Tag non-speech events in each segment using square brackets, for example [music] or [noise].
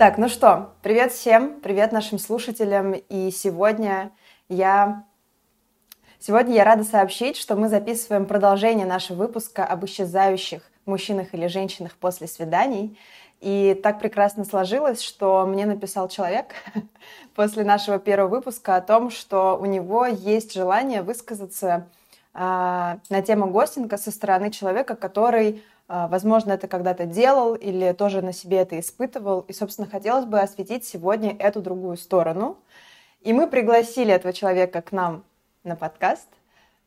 Так, ну что, привет всем, привет нашим слушателям. И сегодня я... Сегодня я рада сообщить, что мы записываем продолжение нашего выпуска об исчезающих мужчинах или женщинах после свиданий. И так прекрасно сложилось, что мне написал человек [laughs] после нашего первого выпуска о том, что у него есть желание высказаться э, на тему гостинга со стороны человека, который, возможно, это когда-то делал или тоже на себе это испытывал. И, собственно, хотелось бы осветить сегодня эту другую сторону. И мы пригласили этого человека к нам на подкаст.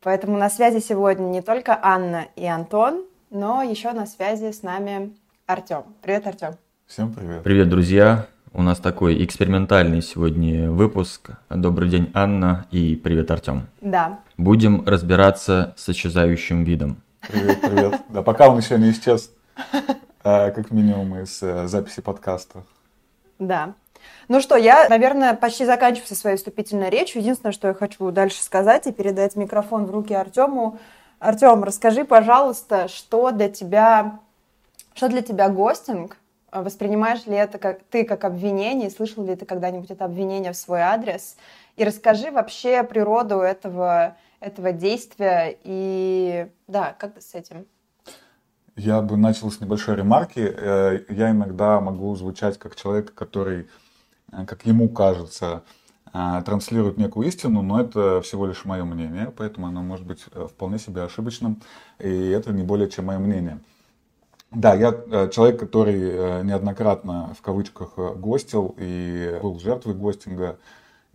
Поэтому на связи сегодня не только Анна и Антон, но еще на связи с нами Артем. Привет, Артем. Всем привет. Привет, друзья. У нас такой экспериментальный сегодня выпуск. Добрый день, Анна, и привет, Артем. Да. Будем разбираться с исчезающим видом. Привет, привет. Да, пока он еще не исчез, а, как минимум из э, записи подкаста. Да. Ну что, я, наверное, почти заканчиваю со своей вступительной речью. Единственное, что я хочу дальше сказать и передать микрофон в руки Артему. Артем, расскажи, пожалуйста, что для тебя что для тебя гостинг? Воспринимаешь ли это как ты как обвинение? Слышал ли ты когда-нибудь это обвинение в свой адрес? И расскажи вообще природу этого, этого действия и да, как с этим? Я бы начал с небольшой ремарки. Э, я иногда могу звучать как человек, который, э, как ему кажется, э, транслирует некую истину, но это всего лишь мое мнение, поэтому оно может быть вполне себе ошибочным, и это не более чем мое мнение. Да, я человек, который неоднократно в кавычках гостил и был жертвой гостинга.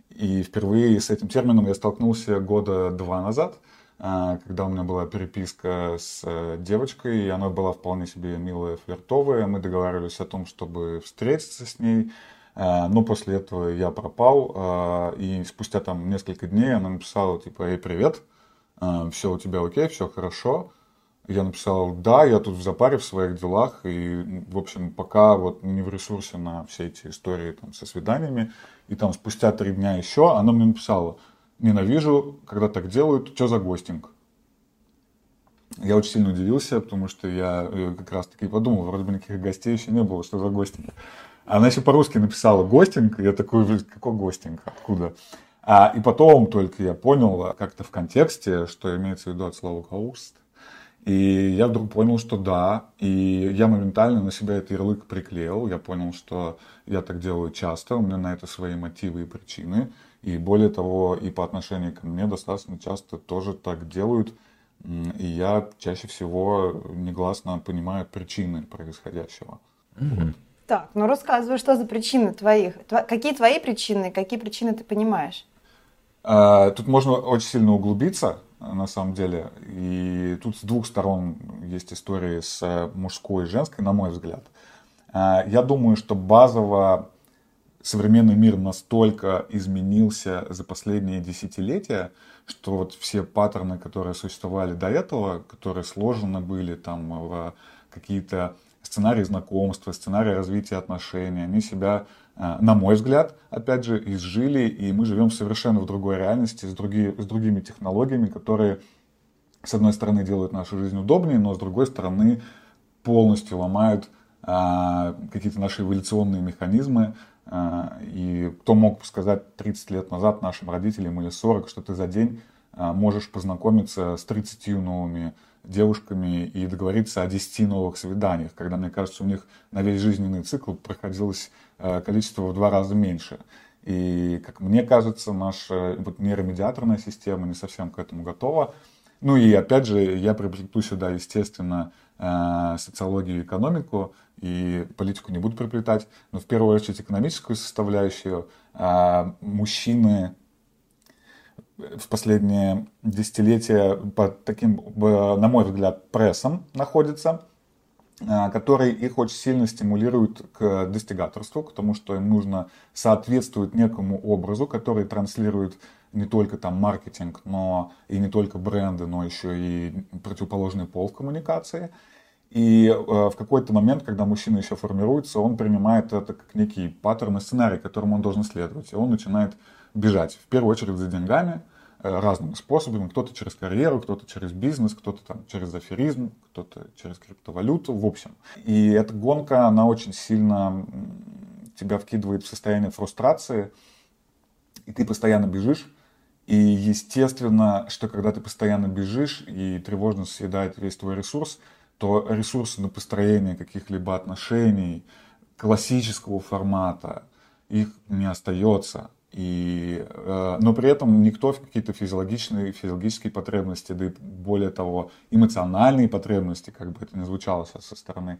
И впервые с этим термином я столкнулся года два назад, когда у меня была переписка с девочкой, и она была вполне себе милая, флиртовая. Мы договаривались о том, чтобы встретиться с ней. Но после этого я пропал, и спустя там несколько дней она написала, типа, «Эй, привет, все у тебя окей, все хорошо». Я написал, да, я тут в запаре в своих делах, и, в общем, пока вот не в ресурсе на все эти истории там, со свиданиями. И там спустя три дня еще она мне написала, ненавижу, когда так делают, что за гостинг? Я очень сильно удивился, потому что я э, как раз таки подумал, вроде бы никаких гостей еще не было, что за гостинг. Она еще по-русски написала гостинг, я такой, какой гостинг, откуда? А, и потом только я понял как-то в контексте, что имеется в виду от слова «host», и я вдруг понял, что да, и я моментально на себя этот ярлык приклеил. Я понял, что я так делаю часто, у меня на это свои мотивы и причины. И более того, и по отношению ко мне достаточно часто тоже так делают. И я чаще всего негласно понимаю причины происходящего. Mm-hmm. Вот. Так, ну рассказывай, что за причины твоих? Какие твои причины, какие причины ты понимаешь? А, тут можно очень сильно углубиться на самом деле. И тут с двух сторон есть истории с мужской и женской, на мой взгляд. А, я думаю, что базово современный мир настолько изменился за последние десятилетия, что вот все паттерны, которые существовали до этого, которые сложены были там в какие-то сценарии знакомства, сценарии развития отношений, они себя на мой взгляд, опять же, изжили, и мы живем совершенно в другой реальности, с, другие, с другими технологиями, которые, с одной стороны, делают нашу жизнь удобнее, но с другой стороны, полностью ломают а, какие-то наши эволюционные механизмы. А, и кто мог сказать 30 лет назад нашим родителям или 40, что ты за день а, можешь познакомиться с 30 новыми девушками и договориться о 10 новых свиданиях, когда, мне кажется, у них на весь жизненный цикл проходилось э, количество в два раза меньше. И, как мне кажется, наша вот, нейромедиаторная система не совсем к этому готова. Ну и, опять же, я приплету сюда, естественно, э, социологию и экономику, и политику не буду приплетать, но в первую очередь экономическую составляющую. Э, мужчины в последние десятилетия под таким, на мой взгляд, прессом находится, а, который их очень сильно стимулирует к достигаторству, к тому, что им нужно соответствовать некому образу, который транслирует не только там маркетинг, но и не только бренды, но еще и противоположный пол в коммуникации. И э, в какой-то момент, когда мужчина еще формируется, он принимает это как некий паттерн и сценарий, которому он должен следовать. И он начинает бежать. В первую очередь за деньгами, э, разными способами. Кто-то через карьеру, кто-то через бизнес, кто-то там через аферизм, кто-то через криптовалюту, в общем. И эта гонка, она очень сильно тебя вкидывает в состояние фрустрации, и ты постоянно бежишь. И естественно, что когда ты постоянно бежишь и тревожность съедает весь твой ресурс, то ресурсы на построение каких-либо отношений классического формата, их не остается. И, э, но при этом никто в какие-то физиологичные, физиологические потребности, да и более того, эмоциональные потребности, как бы это ни звучало со, со стороны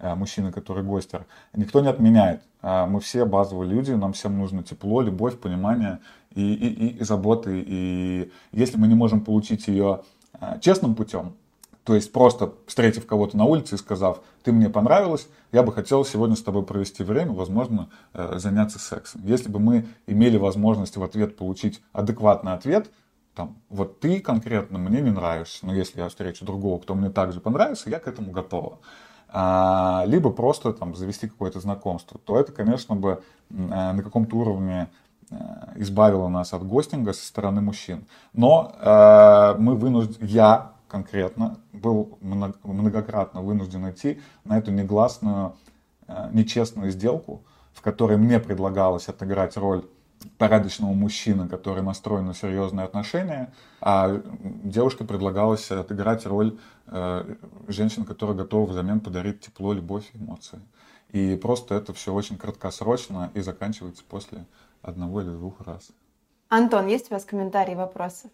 э, мужчины, который гостер, никто не отменяет. Э, мы все базовые люди, нам всем нужно тепло, любовь, понимание и, и, и, и заботы. И если мы не можем получить ее честным путем, то есть просто встретив кого-то на улице и сказав, ты мне понравилась, я бы хотел сегодня с тобой провести время, возможно, э, заняться сексом. Если бы мы имели возможность в ответ получить адекватный ответ, там, вот ты конкретно мне не нравишься, но если я встречу другого, кто мне также понравится, я к этому готова. А, либо просто там завести какое-то знакомство, то это, конечно, бы э, на каком-то уровне э, избавило нас от гостинга со стороны мужчин. Но э, мы вынуждены, я конкретно был многократно вынужден идти на эту негласную, э, нечестную сделку, в которой мне предлагалось отыграть роль порядочного мужчины, который настроен на серьезные отношения, а девушке предлагалось отыграть роль э, женщины, которая готова взамен подарить тепло, любовь эмоции. И просто это все очень краткосрочно и заканчивается после одного или двух раз. Антон, есть у вас комментарии, вопросы?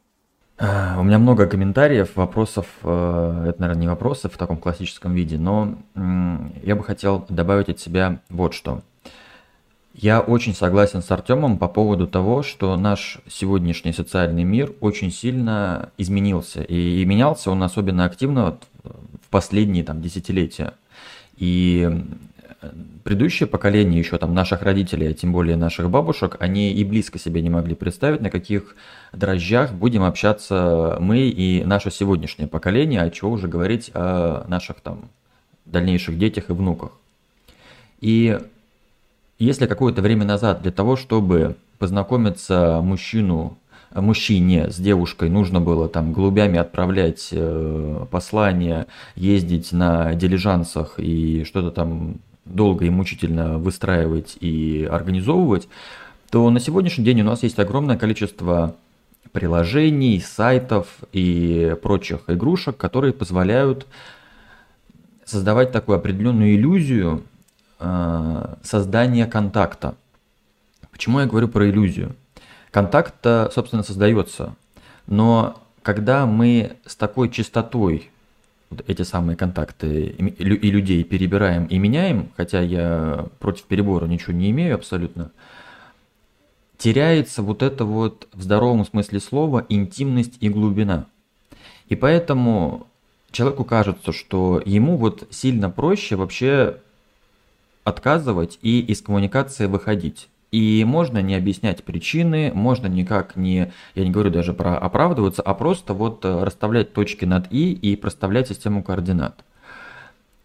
Э, у меня много комментариев, вопросов, э, это, наверное, не вопросы в таком классическом виде, но я бы хотел добавить от себя вот что. Я очень согласен с Артемом по поводу того, что наш сегодняшний социальный мир очень сильно изменился. И, менялся он особенно активно в последние там, десятилетия. И предыдущее поколение еще там наших родителей, а тем более наших бабушек, они и близко себе не могли представить, на каких дрожжах будем общаться мы и наше сегодняшнее поколение, а чего уже говорить о наших там дальнейших детях и внуках. И если какое-то время назад для того, чтобы познакомиться мужчину, мужчине с девушкой нужно было там голубями отправлять э, послания, ездить на дилижансах и что-то там долго и мучительно выстраивать и организовывать, то на сегодняшний день у нас есть огромное количество приложений, сайтов и прочих игрушек, которые позволяют создавать такую определенную иллюзию э, создания контакта. Почему я говорю про иллюзию? Контакт, собственно, создается, но когда мы с такой частотой эти самые контакты и людей перебираем и меняем, хотя я против перебора ничего не имею абсолютно, теряется вот это вот в здоровом смысле слова интимность и глубина. И поэтому человеку кажется, что ему вот сильно проще вообще отказывать и из коммуникации выходить. И можно не объяснять причины, можно никак не, я не говорю даже про оправдываться, а просто вот э, расставлять точки над «и» и проставлять систему координат.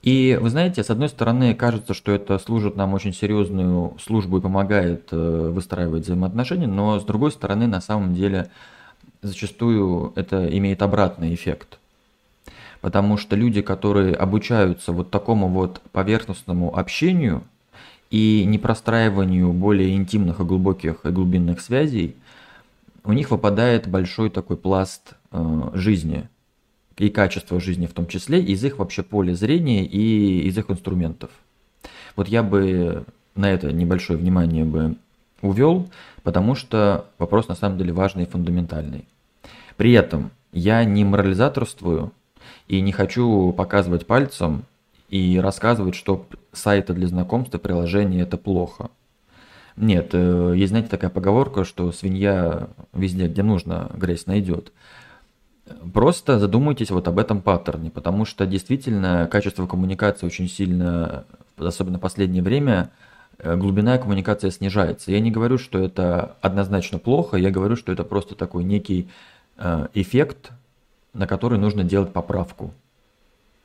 И вы знаете, с одной стороны, кажется, что это служит нам очень серьезную службу и помогает э, выстраивать взаимоотношения, но с другой стороны, на самом деле, зачастую это имеет обратный эффект. Потому что люди, которые обучаются вот такому вот поверхностному общению – и не простраиванию более интимных и глубоких и глубинных связей, у них выпадает большой такой пласт э, жизни и качества жизни в том числе из их вообще поля зрения и из их инструментов. Вот я бы на это небольшое внимание бы увел, потому что вопрос на самом деле важный и фундаментальный. При этом я не морализаторствую и не хочу показывать пальцем и рассказывать, что сайты для знакомства, приложения это плохо. Нет, э, есть, знаете, такая поговорка, что свинья везде, где нужно, грязь найдет. Просто задумайтесь вот об этом паттерне, потому что действительно качество коммуникации очень сильно, особенно в последнее время, э, глубина коммуникации снижается. Я не говорю, что это однозначно плохо, я говорю, что это просто такой некий э, эффект, на который нужно делать поправку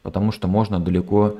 потому что можно далеко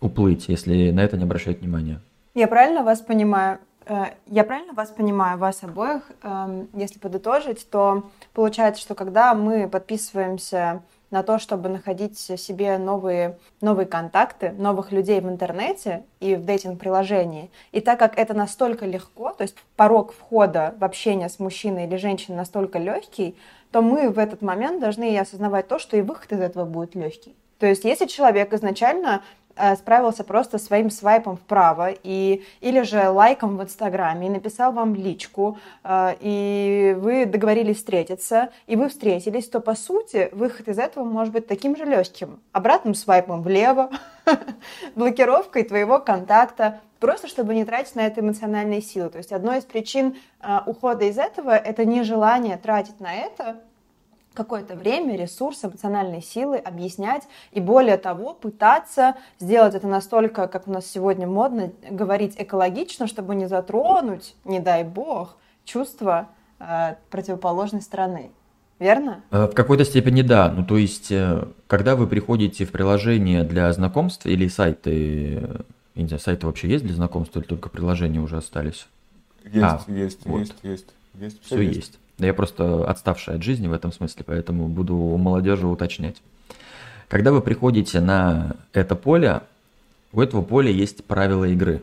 уплыть, если на это не обращать внимания. Я правильно вас понимаю? Э, я правильно вас понимаю, вас обоих, эм, если подытожить, то получается, что когда мы подписываемся на то, чтобы находить себе новые, новые контакты, новых людей в интернете и в дейтинг-приложении. И так как это настолько легко, то есть порог входа в общение с мужчиной или женщиной настолько легкий, то мы в этот момент должны и осознавать то, что и выход из этого будет легкий. То есть если человек изначально Э, справился просто своим свайпом вправо и, или же лайком в Инстаграме и написал вам личку, э, и вы договорились встретиться, и вы встретились, то, по сути, выход из этого может быть таким же легким. Обратным свайпом влево, [laughs] блокировкой твоего контакта, просто чтобы не тратить на это эмоциональные силы. То есть одной из причин э, ухода из этого – это нежелание тратить на это какое-то время, ресурс, эмоциональные силы объяснять и более того пытаться сделать это настолько, как у нас сегодня модно говорить, экологично, чтобы не затронуть, не дай бог, чувства э, противоположной стороны. Верно? Э, в какой-то степени да. Ну, то есть, э, когда вы приходите в приложение для знакомств или сайты, э, я не знаю, сайты вообще есть для знакомств или только приложения уже остались? Есть, а, есть, вот. есть, есть, есть. Все, все есть. есть. Я просто отставший от жизни в этом смысле, поэтому буду у молодежи уточнять. Когда вы приходите на это поле, у этого поля есть правила игры.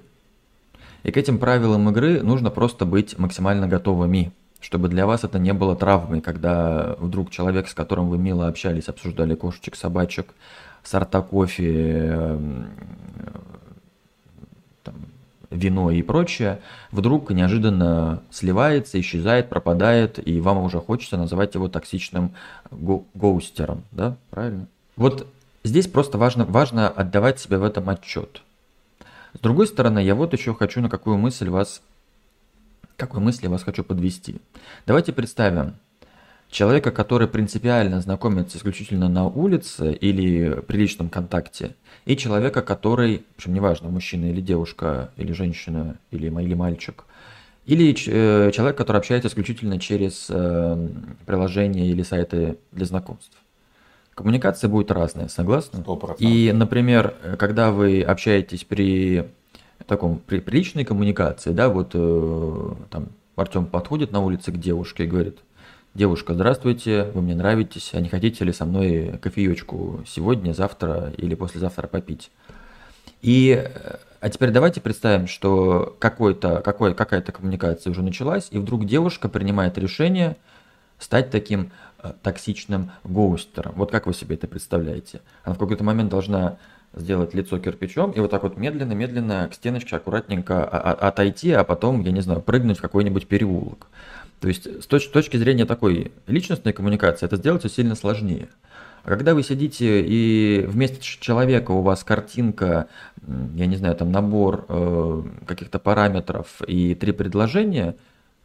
И к этим правилам игры нужно просто быть максимально готовыми, чтобы для вас это не было травмой, когда вдруг человек, с которым вы мило общались, обсуждали кошечек, собачек, сорта кофе, эм, вино и прочее, вдруг неожиданно сливается, исчезает, пропадает, и вам уже хочется называть его токсичным го- гоустером, да, правильно? Вот здесь просто важно, важно отдавать себе в этом отчет. С другой стороны, я вот еще хочу на какую мысль вас, какой мысли вас хочу подвести. Давайте представим, человека, который принципиально знакомится исключительно на улице или при личном контакте, и человека, который, в общем, неважно, мужчина или девушка, или женщина, или, или мальчик, или э, человек, который общается исключительно через э, приложения или сайты для знакомств. Коммуникация будет разная, согласны? 100%. И, например, когда вы общаетесь при таком при приличной коммуникации, да, вот э, там Артем подходит на улице к девушке и говорит, Девушка, здравствуйте, вы мне нравитесь, а не хотите ли со мной кофеечку сегодня, завтра или послезавтра попить? И, а теперь давайте представим, что какой-то, какой, какая-то коммуникация уже началась, и вдруг девушка принимает решение стать таким э, токсичным гоустером. Вот как вы себе это представляете? Она в какой-то момент должна сделать лицо кирпичом и вот так вот медленно-медленно к стеночке аккуратненько отойти, а потом, я не знаю, прыгнуть в какой-нибудь переулок. То есть с точ- точки зрения такой личностной коммуникации это сделать все сильно сложнее. А когда вы сидите и вместо человека у вас картинка, я не знаю, там набор э, каких-то параметров и три предложения,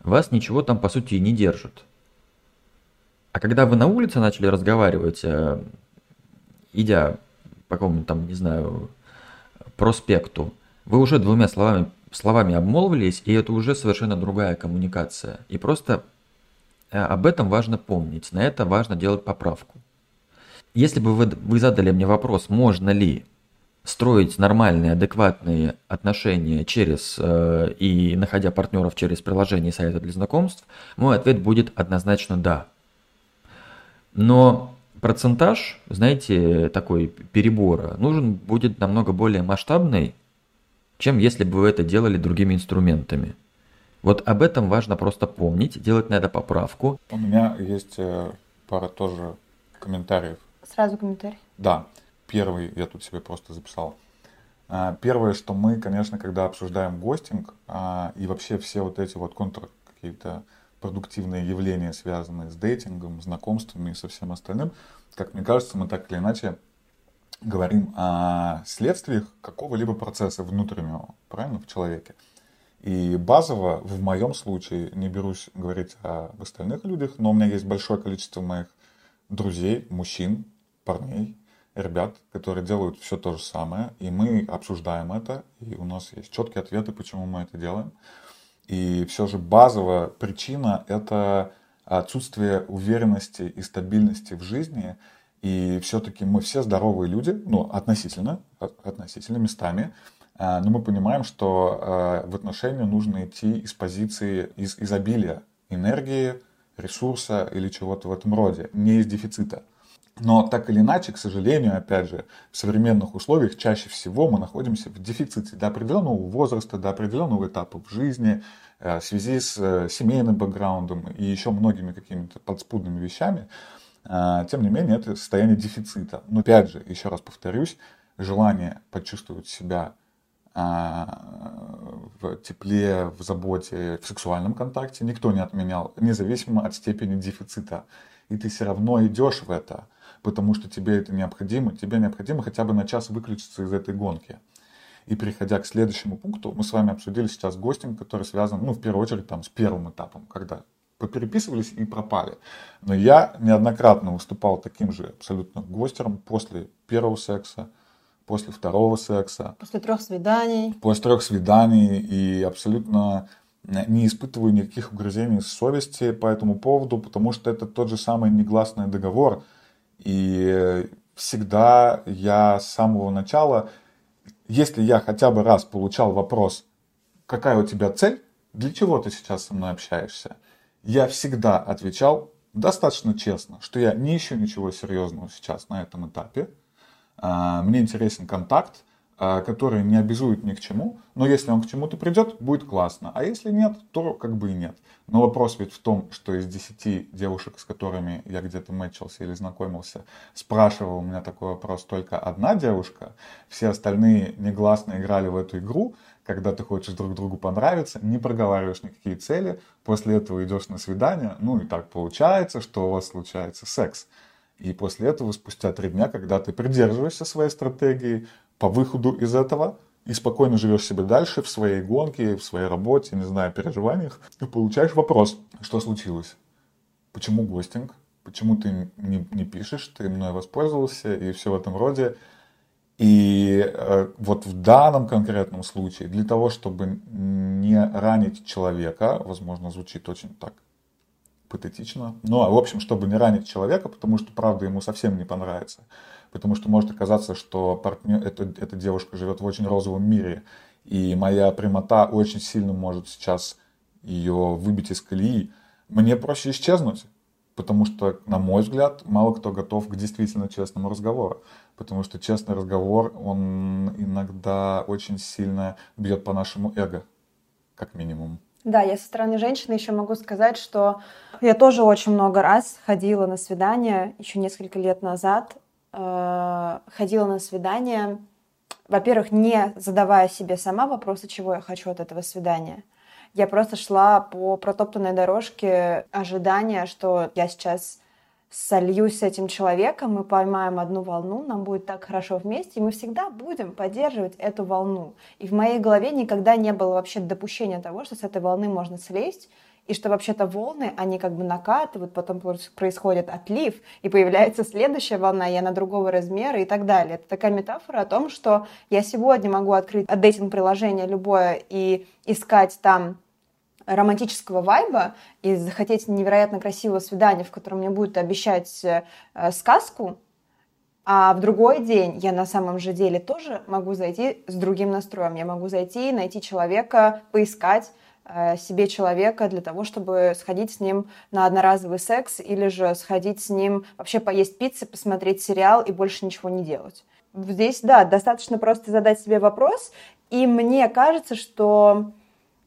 вас ничего там по сути и не держит. А когда вы на улице начали разговаривать, э, идя по какому-то там, не знаю, проспекту, вы уже двумя словами словами обмолвились, и это уже совершенно другая коммуникация. И просто э, об этом важно помнить, на это важно делать поправку. Если бы вы, вы задали мне вопрос, можно ли строить нормальные, адекватные отношения через э, и находя партнеров через приложение сайта для знакомств, мой ответ будет однозначно да. Но процентаж, знаете, такой перебора нужен будет намного более масштабный, чем если бы вы это делали другими инструментами. Вот об этом важно просто помнить, делать на это поправку. У меня есть э, пара тоже комментариев. Сразу комментарий? Да. Первый я тут себе просто записал. А, первое, что мы, конечно, когда обсуждаем гостинг а, и вообще все вот эти вот контр какие-то продуктивные явления, связанные с дейтингом, знакомствами и со всем остальным, как мне кажется, мы так или иначе говорим о следствиях какого-либо процесса внутреннего, правильно, в человеке. И базово, в моем случае, не берусь говорить об остальных людях, но у меня есть большое количество моих друзей, мужчин, парней, ребят, которые делают все то же самое, и мы обсуждаем это, и у нас есть четкие ответы, почему мы это делаем. И все же базовая причина – это отсутствие уверенности и стабильности в жизни – и все-таки мы все здоровые люди, ну, относительно, относительно местами, а, но мы понимаем, что а, в отношения нужно идти из позиции, из изобилия энергии, ресурса или чего-то в этом роде, не из дефицита. Но так или иначе, к сожалению, опять же, в современных условиях чаще всего мы находимся в дефиците до определенного возраста, до определенного этапа в жизни, э, в связи с э, семейным бэкграундом и еще многими какими-то подспудными вещами. Э, тем не менее, это состояние дефицита. Но опять же, еще раз повторюсь, желание почувствовать себя в тепле, в заботе, в сексуальном контакте никто не отменял, независимо от степени дефицита. И ты все равно идешь в это потому что тебе это необходимо, тебе необходимо хотя бы на час выключиться из этой гонки. И переходя к следующему пункту, мы с вами обсудили сейчас гостинг, который связан, ну, в первую очередь, там, с первым этапом, когда попереписывались и пропали. Но я неоднократно выступал таким же абсолютно гостером после первого секса, после второго секса. После трех свиданий. После трех свиданий и абсолютно не испытываю никаких угрызений совести по этому поводу, потому что это тот же самый негласный договор – и всегда я с самого начала, если я хотя бы раз получал вопрос, какая у тебя цель, для чего ты сейчас со мной общаешься, я всегда отвечал достаточно честно, что я не ищу ничего серьезного сейчас на этом этапе. А, мне интересен контакт, а, который не обязует ни к чему, но если он к чему-то придет, будет классно, а если нет, то как бы и нет. Но вопрос ведь в том, что из 10 девушек, с которыми я где-то мэтчился или знакомился, спрашивала у меня такой вопрос только одна девушка, все остальные негласно играли в эту игру, когда ты хочешь друг другу понравиться, не проговариваешь никакие цели, после этого идешь на свидание, ну и так получается, что у вас случается секс. И после этого, спустя три дня, когда ты придерживаешься своей стратегии, по выходу из этого и спокойно живешь себе дальше в своей гонке, в своей работе, не знаю, переживаниях, и получаешь вопрос, что случилось? Почему гостинг? Почему ты не, не пишешь, ты мной воспользовался и все в этом роде. И э, вот в данном конкретном случае, для того, чтобы не ранить человека, возможно, звучит очень так патетично, но, в общем, чтобы не ранить человека, потому что, правда, ему совсем не понравится, потому что может оказаться, что партнер, эта, эта девушка живет в очень розовом мире, и моя прямота очень сильно может сейчас ее выбить из колеи. Мне проще исчезнуть, потому что, на мой взгляд, мало кто готов к действительно честному разговору. Потому что честный разговор, он иногда очень сильно бьет по нашему эго, как минимум. Да, я со стороны женщины еще могу сказать, что я тоже очень много раз ходила на свидания, еще несколько лет назад, Э, ходила на свидание, во-первых, не задавая себе сама вопросы, чего я хочу от этого свидания. Я просто шла по протоптанной дорожке ожидания, что я сейчас сольюсь с этим человеком, мы поймаем одну волну, нам будет так хорошо вместе, и мы всегда будем поддерживать эту волну. И в моей голове никогда не было вообще допущения того, что с этой волны можно слезть, и что вообще-то волны, они как бы накатывают, потом происходит отлив, и появляется следующая волна, и она другого размера и так далее. Это такая метафора о том, что я сегодня могу открыть дейтинг-приложение любое и искать там романтического вайба и захотеть невероятно красивого свидания, в котором мне будут обещать э, сказку, а в другой день я на самом же деле тоже могу зайти с другим настроем. Я могу зайти, найти человека, поискать, Э, себе человека для того, чтобы сходить с ним на одноразовый секс или же сходить с ним вообще поесть пиццы, посмотреть сериал и больше ничего не делать. Здесь, да, достаточно просто задать себе вопрос, и мне кажется, что...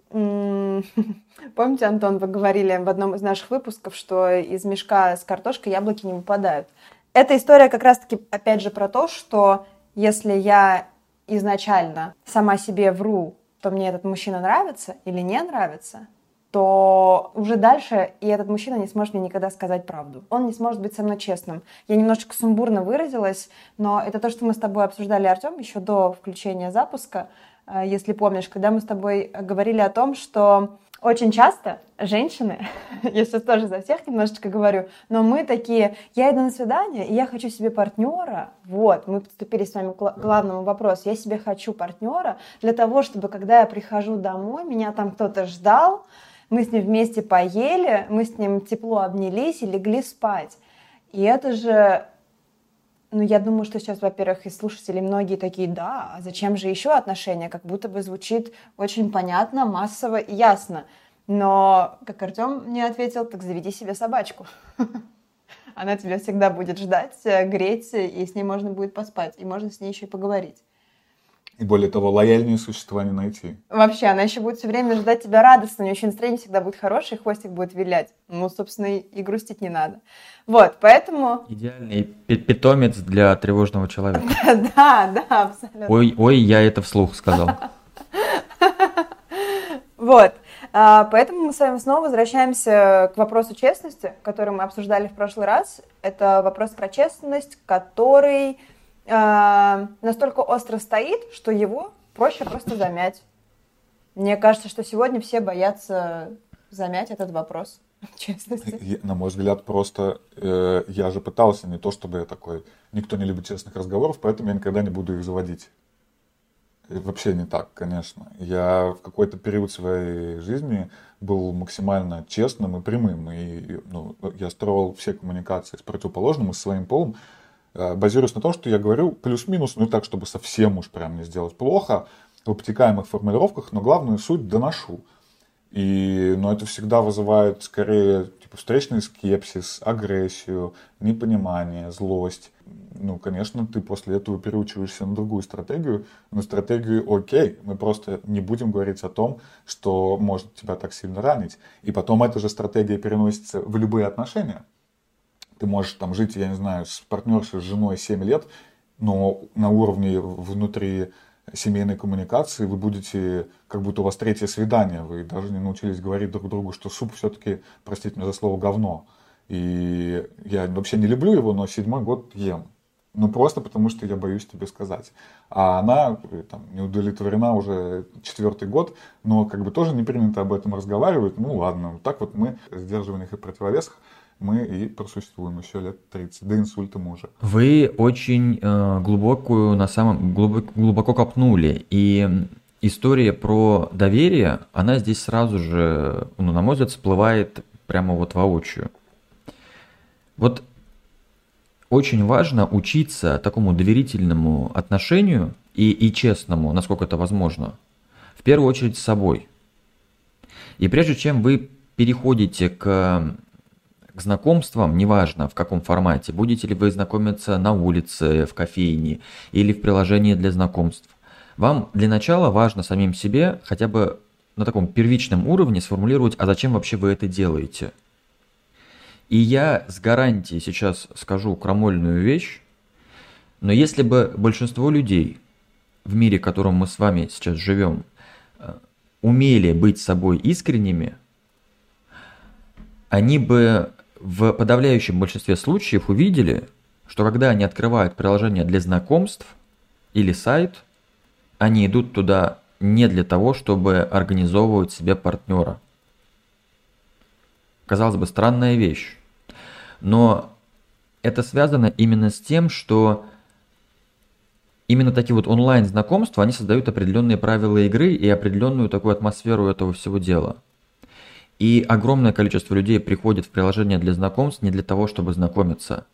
[laughs] Помните, Антон, вы говорили в одном из наших выпусков, что из мешка с картошкой яблоки не выпадают. Эта история как раз-таки, опять же, про то, что если я изначально сама себе вру что мне этот мужчина нравится или не нравится, то уже дальше и этот мужчина не сможет мне никогда сказать правду. Он не сможет быть со мной честным. Я немножечко сумбурно выразилась, но это то, что мы с тобой обсуждали, Артем, еще до включения запуска, если помнишь, когда мы с тобой говорили о том, что очень часто женщины, [laughs] я сейчас тоже за всех немножечко говорю, но мы такие, я иду на свидание, и я хочу себе партнера, вот, мы подступили с вами к главному вопросу, я себе хочу партнера для того, чтобы, когда я прихожу домой, меня там кто-то ждал, мы с ним вместе поели, мы с ним тепло обнялись и легли спать. И это же ну, я думаю, что сейчас, во-первых, и слушатели многие такие, да, а зачем же еще отношения? Как будто бы звучит очень понятно, массово и ясно. Но, как Артем мне ответил, так заведи себе собачку. [laughs] Она тебя всегда будет ждать, э, греть, и с ней можно будет поспать, и можно с ней еще и поговорить. И более того, лояльнее существа не найти. Вообще, она еще будет все время ждать тебя радостно, у нее еще настроение всегда будет хорошее, хвостик будет вилять. Ну, собственно, и грустить не надо. Вот, поэтому... Идеальный питомец для тревожного человека. [laughs] Да, да, абсолютно. Ой, ой, я это вслух сказал. [laughs] Вот. А, поэтому мы с вами снова возвращаемся к вопросу честности, который мы обсуждали в прошлый раз. Это вопрос про честность, который э, настолько остро стоит, что его проще просто замять. Мне кажется, что сегодня все боятся замять этот вопрос [laughs] честности. На мой взгляд, просто э, я же пытался не то, чтобы я такой, никто не любит честных разговоров, поэтому я никогда не буду их заводить. И вообще не так, конечно. Я в какой-то период своей жизни был максимально честным и прямым. И ну, я строил все коммуникации с противоположным и с своим полом, базируясь на том, что я говорю плюс-минус, ну так, чтобы совсем уж прям не сделать плохо, в обтекаемых формулировках, но главную суть доношу. И, но это всегда вызывает скорее типа, встречный скепсис, агрессию, непонимание, злость. Ну, конечно, ты после этого переучиваешься на другую стратегию, на стратегию «Окей, мы просто не будем говорить о том, что может тебя так сильно ранить». И потом эта же стратегия переносится в любые отношения ты можешь там жить, я не знаю, с партнершей, с женой 7 лет, но на уровне внутри семейной коммуникации вы будете, как будто у вас третье свидание, вы даже не научились говорить друг другу, что суп все-таки, простите меня за слово, говно. И я вообще не люблю его, но седьмой год ем. Ну, просто потому что я боюсь тебе сказать. А она э, там, не удовлетворена уже четвертый год, но как бы тоже не принято об этом разговаривать. Ну, ладно, так вот мы в сдерживаниях и противовесах мы и просуществуем еще лет 30, до инсульта мужа. Вы очень э, глубокую, на самом глубоко, глубоко копнули, и история про доверие, она здесь сразу же, ну, на мой взгляд, всплывает прямо вот воочию. Вот очень важно учиться такому доверительному отношению и, и честному, насколько это возможно, в первую очередь с собой. И прежде чем вы переходите к знакомствам, неважно в каком формате, будете ли вы знакомиться на улице, в кофейне или в приложении для знакомств, вам для начала важно самим себе хотя бы на таком первичном уровне сформулировать, а зачем вообще вы это делаете. И я с гарантией сейчас скажу крамольную вещь, но если бы большинство людей в мире, в котором мы с вами сейчас живем, э, умели быть собой искренними, они бы в подавляющем большинстве случаев увидели, что когда они открывают приложение для знакомств или сайт, они идут туда не для того, чтобы организовывать себе партнера. Казалось бы, странная вещь. Но это связано именно с тем, что именно такие вот онлайн-знакомства, они создают определенные правила игры и определенную такую атмосферу этого всего дела – и огромное количество людей приходит в приложение для знакомств не для того, чтобы знакомиться,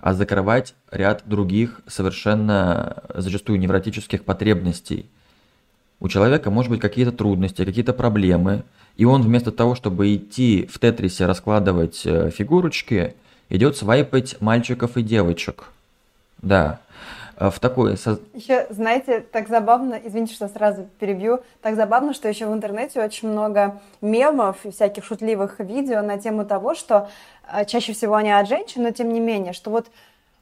а закрывать ряд других совершенно зачастую невротических потребностей. У человека может быть какие-то трудности, какие-то проблемы, и он вместо того, чтобы идти в тетрисе раскладывать э, фигурочки, идет свайпать мальчиков и девочек. Да, Э, в такой... Еще, знаете, так забавно, извините, что сразу перебью, так забавно, что еще в интернете очень много мемов и всяких шутливых видео на тему того, что э, чаще всего они от женщин, но тем не менее, что вот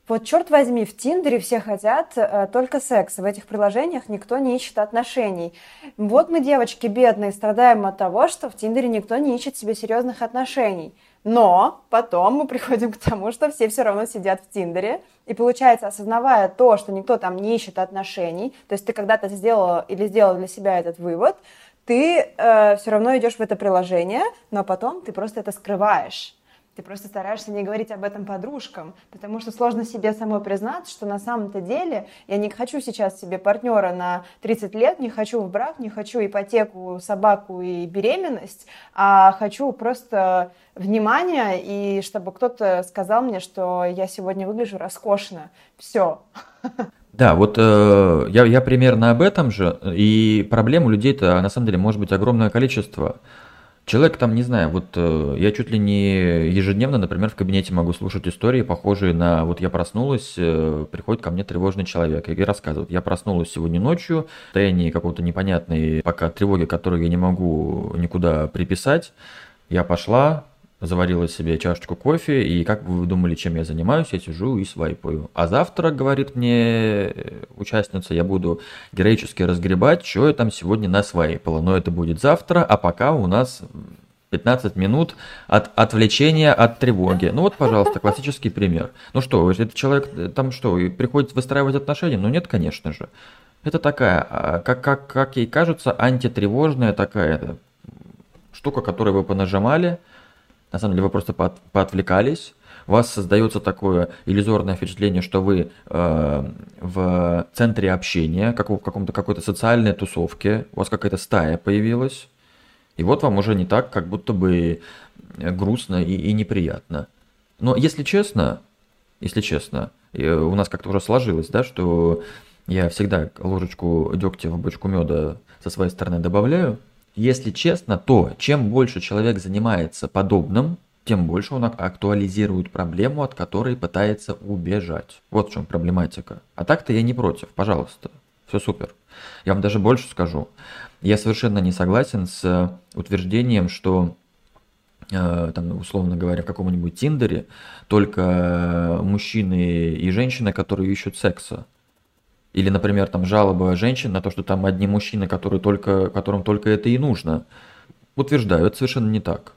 вот черт возьми, в Тиндере все хотят э, только секса. В этих приложениях никто не ищет отношений. Вот мы, девочки бедные, страдаем от того, что в Тиндере никто не ищет себе серьезных отношений. Но потом мы приходим к тому, что все все равно сидят в Тиндере. И получается, осознавая то, что никто там не ищет отношений, то есть ты когда-то сделала или сделал для себя этот вывод, ты э, все равно идешь в это приложение, но потом ты просто это скрываешь. Ты просто стараешься не говорить об этом подружкам, потому что сложно себе самой признаться, что на самом-то деле я не хочу сейчас себе партнера на 30 лет, не хочу в брак, не хочу ипотеку, собаку и беременность, а хочу просто внимания и чтобы кто-то сказал мне, что я сегодня выгляжу роскошно. Все. Да, вот э, я, я примерно об этом же, и проблем у людей-то на самом деле может быть огромное количество. Человек там, не знаю, вот э, я чуть ли не ежедневно, например, в кабинете могу слушать истории, похожие на вот я проснулась, э, приходит ко мне тревожный человек и рассказывает, я проснулась сегодня ночью, в состоянии какого-то непонятной пока тревоги, которую я не могу никуда приписать, я пошла, заварила себе чашечку кофе, и как вы думали, чем я занимаюсь, я сижу и свайпаю. А завтра, говорит мне э, участница, я буду героически разгребать, что я там сегодня насвайпала. Но это будет завтра, а пока у нас 15 минут от отвлечения от тревоги. Ну вот, пожалуйста, классический пример. Ну что, этот человек э, там что, приходит выстраивать отношения? Ну нет, конечно же. Это такая, а, как, как, как ей кажется, антитревожная такая штука, которую вы понажимали – на самом деле вы просто поот, поотвлекались, у вас создается такое иллюзорное впечатление, что вы э, в центре общения, как в каком-то какой-то социальной тусовке, у вас какая-то стая появилась, и вот вам уже не так, как будто бы грустно и, и неприятно. Но если честно, если честно, у нас как-то уже сложилось, да, что я всегда ложечку дегтя в бочку меда со своей стороны добавляю, если честно, то чем больше человек занимается подобным, тем больше он актуализирует проблему, от которой пытается убежать. Вот в чем проблематика. А так-то я не против, пожалуйста. Все супер. Я вам даже больше скажу. Я совершенно не согласен с утверждением, что э, там, условно говоря, в каком-нибудь Тиндере только мужчины и женщины, которые ищут секса. Или, например, там жалоба женщин на то, что там одни мужчины, которые только, которым только это и нужно. Утверждаю, это совершенно не так.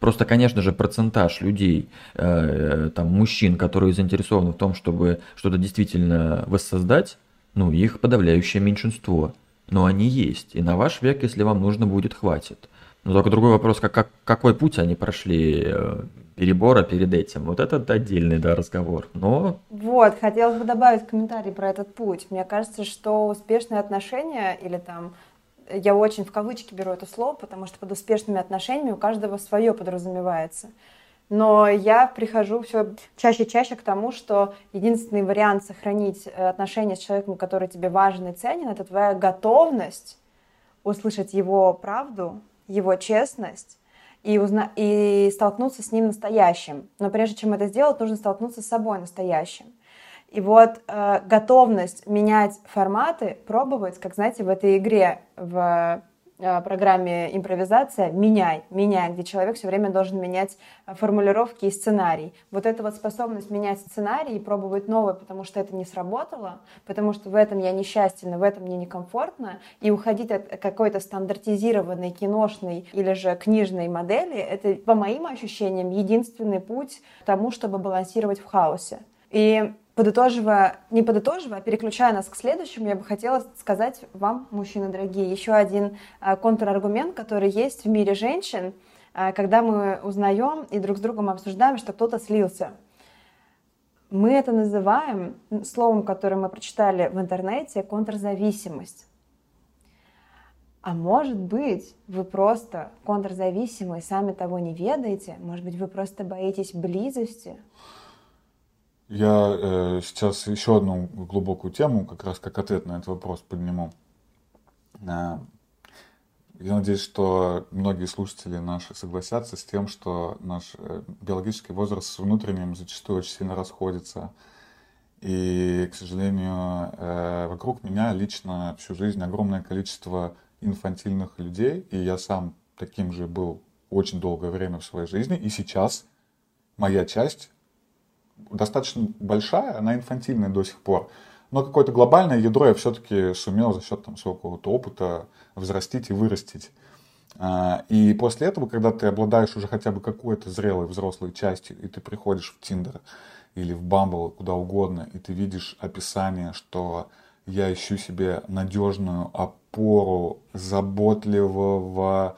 Просто, конечно же, процентаж людей, э, там, мужчин, которые заинтересованы в том, чтобы что-то действительно воссоздать, ну, их подавляющее меньшинство. Но они есть. И на ваш век, если вам нужно будет, хватит. Но только другой вопрос, как, как, какой путь они прошли э, перебора перед этим. Вот это отдельный да, разговор. Но... Вот, хотелось бы добавить комментарий про этот путь. Мне кажется, что успешные отношения или там я очень в кавычки беру это слово, потому что под успешными отношениями у каждого свое подразумевается. Но я прихожу все чаще и чаще к тому, что единственный вариант сохранить э, отношения с человеком, который тебе важен и ценен, это твоя готовность услышать его правду, его честность и, узна... и столкнуться с ним настоящим. Но прежде чем это сделать, нужно столкнуться с собой настоящим. И вот э, готовность менять форматы, пробовать, как знаете, в этой игре в программе импровизация «Меняй», «Меняй», где человек все время должен менять э, формулировки и сценарий. Вот эта вот способность менять сценарий и пробовать новое, потому что это не сработало, потому что в этом я несчастен, в этом мне некомфортно, и уходить от какой-то стандартизированной киношной или же книжной модели, это, по моим ощущениям, единственный путь к тому, чтобы балансировать в хаосе. И подытоживая, не подытоживая, а переключая нас к следующему, я бы хотела сказать вам, мужчины дорогие, еще один а, контраргумент, который есть в мире женщин, а, когда мы узнаем и друг с другом обсуждаем, что кто-то слился. Мы это называем словом, которое мы прочитали в интернете, контрзависимость. А может быть, вы просто контрзависимы сами того не ведаете, может быть, вы просто боитесь близости, я э, сейчас еще одну глубокую тему, как раз как ответ на этот вопрос подниму. Э, я надеюсь, что многие слушатели наши согласятся с тем, что наш э, биологический возраст с внутренним зачастую очень сильно расходится. И, к сожалению, э, вокруг меня лично всю жизнь огромное количество инфантильных людей, и я сам таким же был очень долгое время в своей жизни, и сейчас моя часть достаточно большая, она инфантильная до сих пор. Но какое-то глобальное ядро я все-таки сумел за счет там, своего какого-то опыта взрастить и вырастить. А, и после этого, когда ты обладаешь уже хотя бы какой-то зрелой взрослой частью, и ты приходишь в Тиндер или в Бамбл, куда угодно, и ты видишь описание, что я ищу себе надежную опору заботливого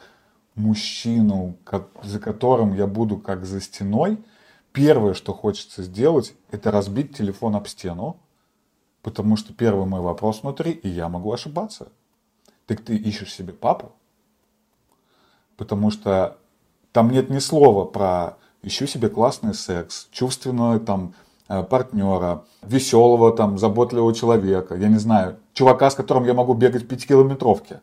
мужчину, за которым я буду как за стеной – первое, что хочется сделать, это разбить телефон об стену, потому что первый мой вопрос внутри, и я могу ошибаться. Так ты ищешь себе папу? Потому что там нет ни слова про ищу себе классный секс, чувственного там э, партнера, веселого там, заботливого человека, я не знаю, чувака, с которым я могу бегать в пятикилометровке.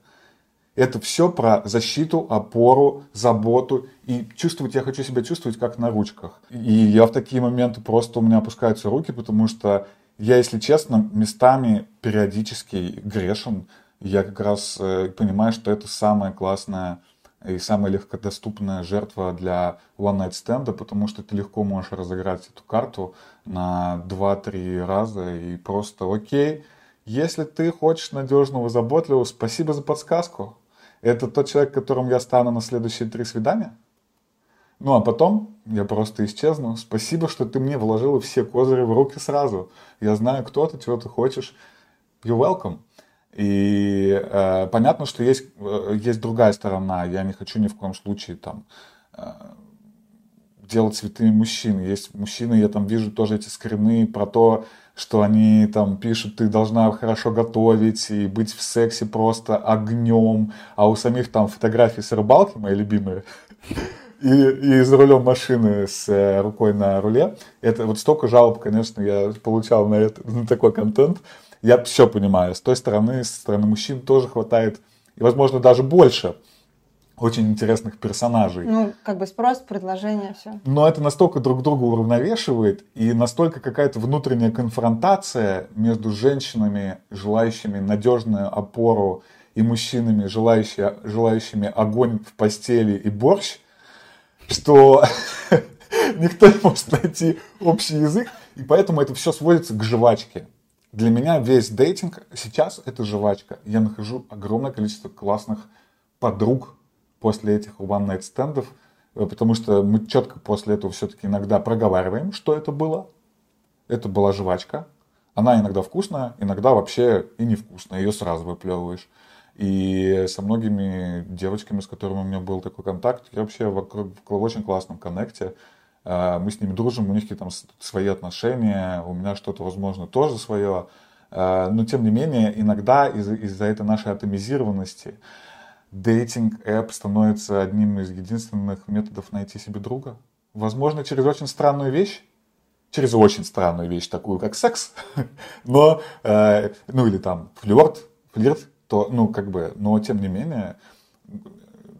Это все про защиту, опору, заботу. И чувствовать, я хочу себя чувствовать как на ручках. И я в такие моменты просто у меня опускаются руки, потому что я, если честно, местами периодически грешен. Я как раз э, понимаю, что это самая классная и самая легкодоступная жертва для one night stand, потому что ты легко можешь разыграть эту карту на 2-3 раза и просто окей, если ты хочешь надежного, заботливого, спасибо за подсказку. Это тот человек, которым я стану на следующие три свидания? Ну, а потом я просто исчезну. Спасибо, что ты мне вложила все козыри в руки сразу. Я знаю, кто ты, чего ты хочешь. You're welcome. И э, понятно, что есть, э, есть другая сторона. Я не хочу ни в коем случае там э, делать святыми мужчин. Есть мужчины, я там вижу тоже эти скрины про то, что они там пишут, ты должна хорошо готовить и быть в сексе просто огнем, а у самих там фотографии с рыбалки, мои любимые, [laughs] и, и за рулем машины с э, рукой на руле. Это вот столько жалоб, конечно, я получал на, это, [laughs] на такой контент я все понимаю. С той стороны, со стороны мужчин тоже хватает, и, возможно, даже больше очень интересных персонажей. Ну, как бы спрос, предложение, все. Но это настолько друг друга уравновешивает, и настолько какая-то внутренняя конфронтация между женщинами, желающими надежную опору, и мужчинами, желающими, желающими огонь в постели и борщ, что [laughs] никто не может найти общий язык, и поэтому это все сводится к жвачке. Для меня весь дейтинг сейчас это жвачка. Я нахожу огромное количество классных подруг после этих one-night стендов, э, потому что мы четко после этого все-таки иногда проговариваем, что это было. Это была жвачка. Она иногда вкусная, иногда вообще и невкусная. Ее сразу выплевываешь. И со многими девочками, с которыми у меня был такой контакт, я вообще в, в очень классном коннекте. А, мы с ними дружим, у них какие-то там свои отношения, у меня что-то, возможно, тоже свое. А, но, тем не менее, иногда из- из-за этой нашей атомизированности дейтинг-эп становится одним из единственных методов найти себе друга. Возможно, через очень странную вещь, через очень странную вещь, такую как секс, [laughs] но, э, ну или там флирт, флирт, то, ну как бы, но тем не менее,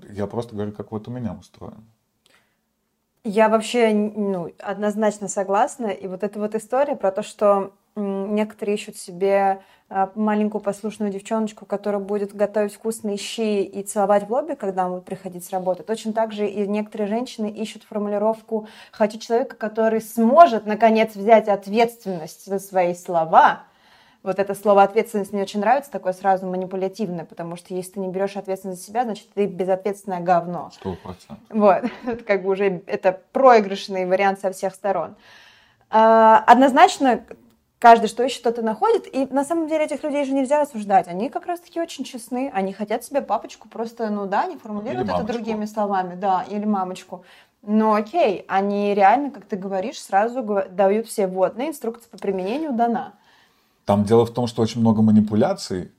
я просто говорю, как вот у меня устроено. Я вообще ну, однозначно согласна. И вот эта вот история про то, что некоторые ищут себе а, маленькую послушную девчоночку, которая будет готовить вкусные щи и целовать в лобби, когда он будет приходить с работы. Точно так же и некоторые женщины ищут формулировку «хочу человека, который сможет, наконец, взять ответственность за свои слова», вот это слово ответственность мне очень нравится, такое сразу манипулятивное, потому что если ты не берешь ответственность за себя, значит, ты безответственное говно. Сто процентов. Вот, [laughs] это как бы уже это проигрышный вариант со всех сторон. А, однозначно, каждый что ищет, тот и находит. И на самом деле этих людей же нельзя осуждать. Они как раз-таки очень честны. Они хотят себе папочку просто, ну да, не формулируют это другими словами, да, или мамочку. Но окей, они реально, как ты говоришь, сразу дают все водные инструкции по применению дана. Там дело в том, что очень много манипуляций.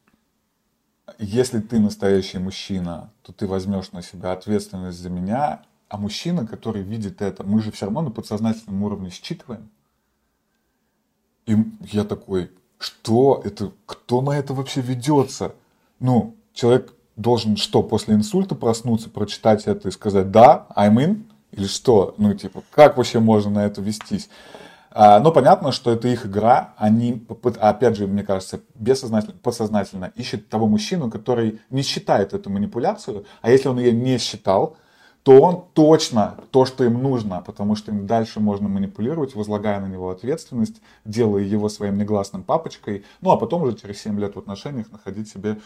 Если ты настоящий мужчина, то ты возьмешь на себя ответственность за меня, а мужчина, который видит это, мы же все равно на подсознательном уровне считываем. И я такой, что это, кто на это вообще ведется? Ну, человек должен что, после инсульта проснуться, прочитать это и сказать, да, I'm in? Или что? Ну, типа, как вообще можно на это вестись? А, но понятно, что это их игра. Они, опять же, мне кажется, бессознательно, подсознательно ищут того мужчину, который не считает эту манипуляцию. А если он ее не считал, то он точно то, что им нужно, потому что им дальше можно манипулировать, возлагая на него ответственность, делая его своим негласным папочкой, ну а потом уже через 7 лет в отношениях находить себе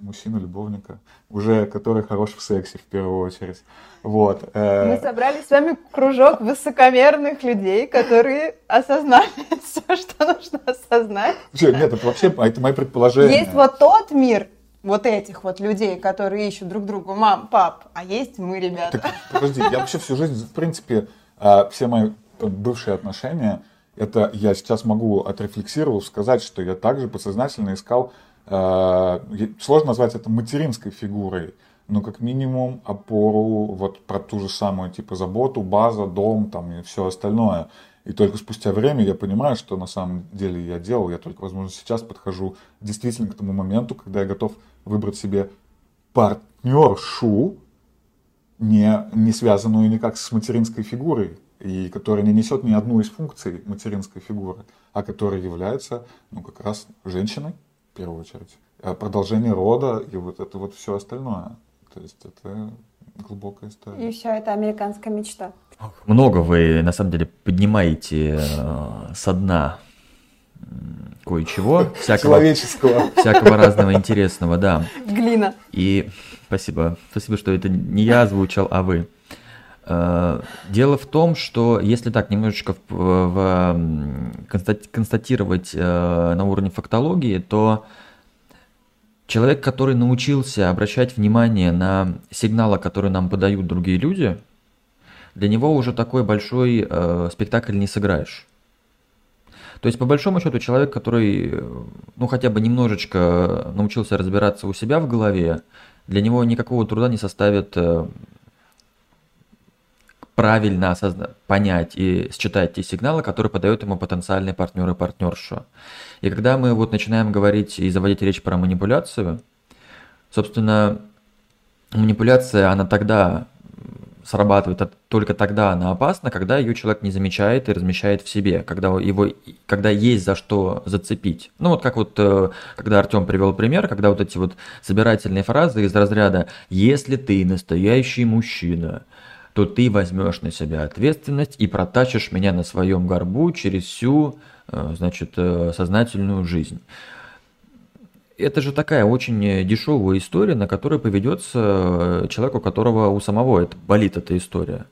мужчину-любовника, уже который хорош в сексе в первую очередь. Вот. Э, Мы собрали с вами кружок высокомерных людей, которые осознали [laughs] все, что нужно осознать. Нет, это вообще это мои предположения. Есть вот тот мир, вот этих вот людей, которые ищут друг другу мам, пап, а есть мы, ребята. Так, подожди, я вообще всю жизнь, в принципе, а, все мои бывшие отношения, это я сейчас могу отрефлексировав сказать, что я также подсознательно искал Э, сложно назвать это материнской фигурой, но как минимум опору вот про ту же самую типа заботу, база, дом там и все остальное. И только спустя время я понимаю, что на самом деле я делал. Я только, возможно, сейчас подхожу действительно к тому моменту, когда я готов выбрать себе партнершу, не, не связанную никак с материнской фигурой, и которая не несет ни одну из функций материнской фигуры, а которая является, ну, как раз женщиной, в первую очередь. А продолжение рода и вот это вот все остальное. То есть это глубокая история. И все это американская мечта. Много вы, на самом деле, поднимаете э, со дна кое-чего. Всякого, Человеческого. Всякого разного интересного, да. Глина. И спасибо. Спасибо, что это не я озвучил, а вы. Э, дело в том, что если так немножечко в, в, констатировать э, на уровне фактологии, то человек, который научился обращать внимание на сигналы, которые нам подают другие люди, для него уже такой большой э, спектакль не сыграешь. То есть, по большому счету, человек, который, ну, хотя бы немножечко научился разбираться у себя в голове, для него никакого труда не составит э, правильно осозна- понять и считать те сигналы, которые подает ему потенциальный партнер и партнерша. И когда мы вот начинаем говорить и заводить речь про манипуляцию, собственно, манипуляция, она тогда срабатывает только тогда она опасна, когда ее человек не замечает и размещает в себе, когда его, когда есть за что зацепить. Ну вот как вот, э, когда Артем привел пример, когда вот эти вот собирательные фразы из разряда «если ты настоящий мужчина», то ты возьмешь на себя ответственность и протащишь меня на своем горбу через всю, э, значит, э, сознательную жизнь это же такая очень дешевая история, на которой поведется человек, у которого у самого это болит эта история.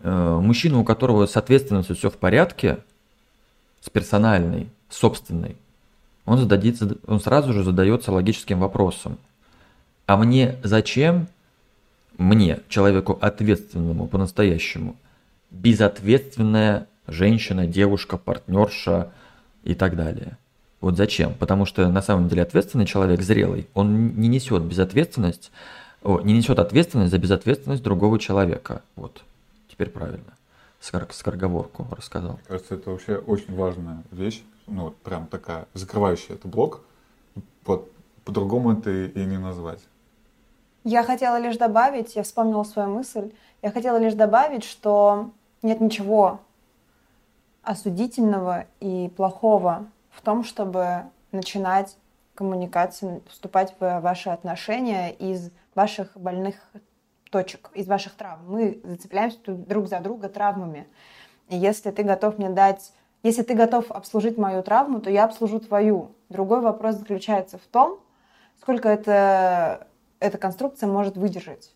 Э, мужчина, у которого с ответственностью все в порядке, с персональной, собственной, он, зададится, он сразу же задается логическим вопросом. А мне зачем, мне, человеку ответственному по-настоящему, безответственная женщина, девушка, партнерша и так далее – вот зачем? Потому что на самом деле ответственный человек, зрелый, он не несет безответственность, о, не несет ответственность за безответственность другого человека. Вот, теперь правильно. Скор скороговорку рассказал. Мне кажется, это вообще очень важная вещь. Ну, вот прям такая, закрывающая этот блок. Вот, по-другому это и не назвать. Я хотела лишь добавить, я вспомнила свою мысль, я хотела лишь добавить, что нет ничего осудительного и плохого в том, чтобы начинать коммуникацию, вступать в ваши отношения из ваших больных точек, из ваших травм. Мы зацепляемся друг за друга травмами. И если ты готов мне дать, если ты готов обслужить мою травму, то я обслужу твою. Другой вопрос заключается в том, сколько это, эта конструкция может выдержать.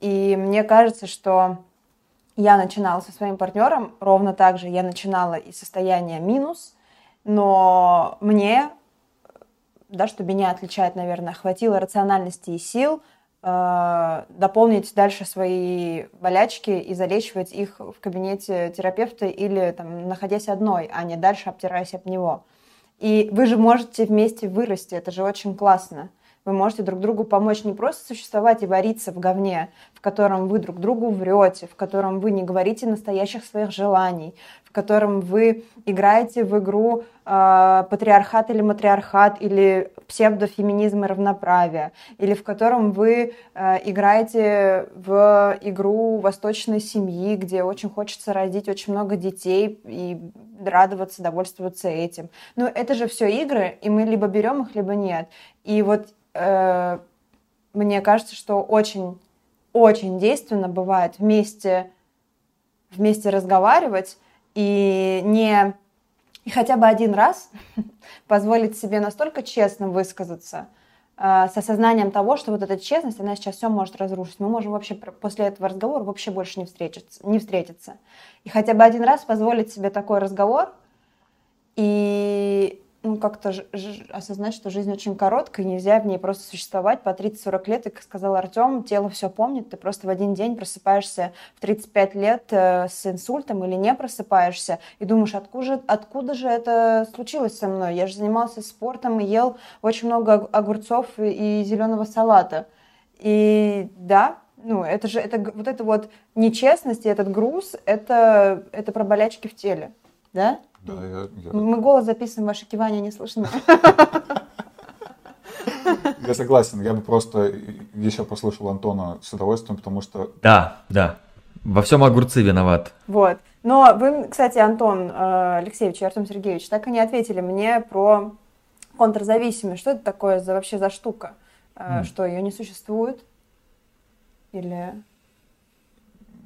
И мне кажется, что я начинала со своим партнером ровно так же. Я начинала из состояния минус, но мне, да, что меня отличает, наверное, хватило рациональности и сил э, дополнить дальше свои болячки и залечивать их в кабинете терапевта или там, находясь одной, а не дальше обтираясь об него. И вы же можете вместе вырасти, это же очень классно. Вы можете друг другу помочь не просто существовать и вариться в говне, в котором вы друг другу врете, в котором вы не говорите настоящих своих желаний, котором вы играете в игру э, патриархат или матриархат, или псевдофеминизм и равноправие, или в котором вы э, играете в игру восточной семьи, где очень хочется родить очень много детей и радоваться, довольствоваться этим. Но это же все игры, и мы либо берем их, либо нет. И вот э, мне кажется, что очень, очень действенно бывает вместе, вместе разговаривать и не и хотя бы один раз [laughs] позволить себе настолько честно высказаться, э, с осознанием того, что вот эта честность, она сейчас все может разрушить. Мы можем вообще после этого разговора вообще больше не встретиться. Не встретиться. И хотя бы один раз позволить себе такой разговор и как-то осознать, что жизнь очень короткая, нельзя в ней просто существовать по 30-40 лет. И, как сказал Артем, тело все помнит, ты просто в один день просыпаешься в 35 лет э, с инсультом или не просыпаешься, и думаешь, откуда откуда же это случилось со мной? Я же занимался спортом и ел очень много огурцов и зеленого салата. И да, ну, это же, это вот это вот нечестность и этот груз, это, это про болячки в теле, да? Да, я, я... Мы голос записываем, ваши кивания не слышно. Я согласен, я бы просто еще послушал Антона с удовольствием, потому что... Да, да. Во всем огурцы виноват. Вот. Но вы, кстати, Антон э, Алексеевич и Артем Сергеевич, так и не ответили мне про контрзависимость. Что это такое за, вообще за штука? Mm. Что, ее не существует? Или...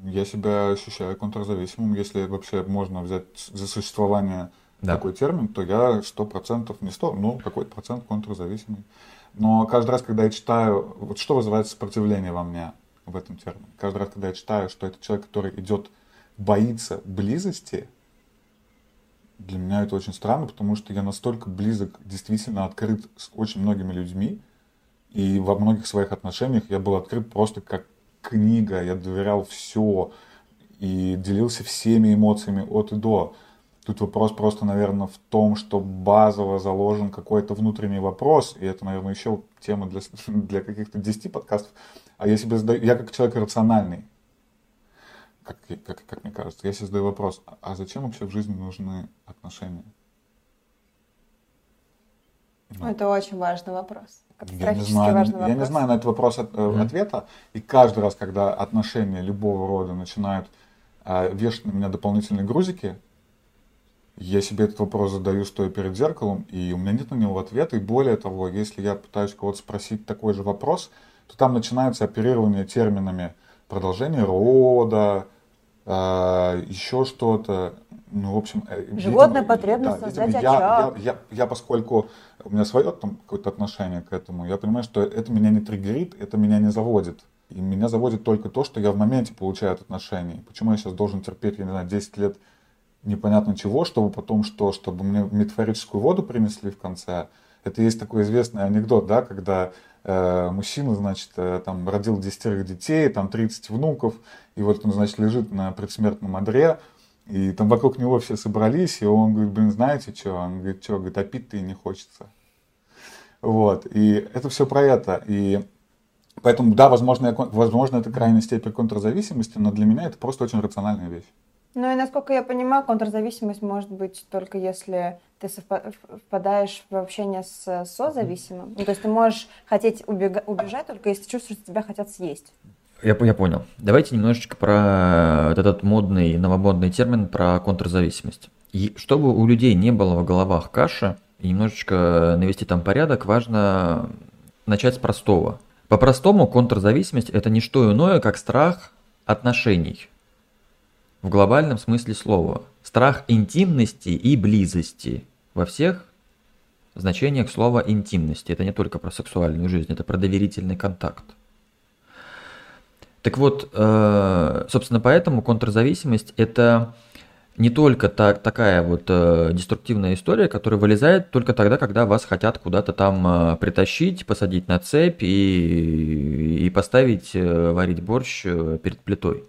Я себя ощущаю контрзависимым. Если вообще можно взять за существование да. такой термин, то я сто процентов, не сто, ну какой-то процент контрзависимый. Но каждый раз, когда я читаю, вот что вызывает сопротивление во мне в этом термине, каждый раз, когда я читаю, что это человек, который идет, боится близости, для меня это очень странно, потому что я настолько близок, действительно открыт с очень многими людьми, и во многих своих отношениях я был открыт просто как книга, я доверял все и делился всеми эмоциями от и до. Тут вопрос просто, наверное, в том, что базово заложен какой-то внутренний вопрос, и это, наверное, еще тема для, [laughs] для каких-то 10 подкастов. А я себе задаю, я как человек рациональный, как, как, как мне кажется, я себе задаю вопрос, а зачем вообще в жизни нужны отношения? Ну, это очень важный вопрос. Я не, знаю, важный вопрос. я не знаю на этот вопрос от, mm-hmm. ответа. И каждый раз, когда отношения любого рода начинают э, вешать на меня дополнительные грузики, я себе этот вопрос задаю, стоя перед зеркалом, и у меня нет на него ответа. И более того, если я пытаюсь кого-то спросить такой же вопрос, то там начинается оперирование терминами продолжение рода, э, еще что-то. Ну, в общем, э, Животная видимо, потребность да, создать видимо, я, я, я, я, поскольку у меня свое там какое-то отношение к этому, я понимаю, что это меня не триггерит, это меня не заводит. И меня заводит только то, что я в моменте получаю от отношений. Почему я сейчас должен терпеть, я не знаю, 10 лет непонятно чего, чтобы потом что, чтобы мне метафорическую воду принесли в конце. Это есть такой известный анекдот, да, когда э, мужчина, значит, э, там родил десятерых детей, там 30 внуков, и вот он, значит, лежит на предсмертном одре, и там вокруг него все собрались, и он говорит, блин, знаете что? Он говорит, что, говорит, а пить-то и не хочется. Вот, и это все про это. И поэтому, да, возможно, возможно, это крайняя степень контрзависимости, но для меня это просто очень рациональная вещь. Ну и насколько я понимаю, контрзависимость может быть только если ты впадаешь в общение с созависимым. Ну, то есть ты можешь хотеть убега- убежать только если чувствуешь, что тебя хотят съесть. Я, я понял. Давайте немножечко про вот этот модный, новомодный термин про контрзависимость. И чтобы у людей не было в головах каши, и немножечко навести там порядок, важно начать с простого. По-простому контрзависимость – это не что иное, как страх отношений в глобальном смысле слова. Страх интимности и близости во всех значениях слова интимности. Это не только про сексуальную жизнь, это про доверительный контакт. Так вот, э, собственно, поэтому контрзависимость это не только так, такая вот э, деструктивная история, которая вылезает только тогда, когда вас хотят куда-то там э, притащить, посадить на цепь и, и поставить варить борщ перед плитой.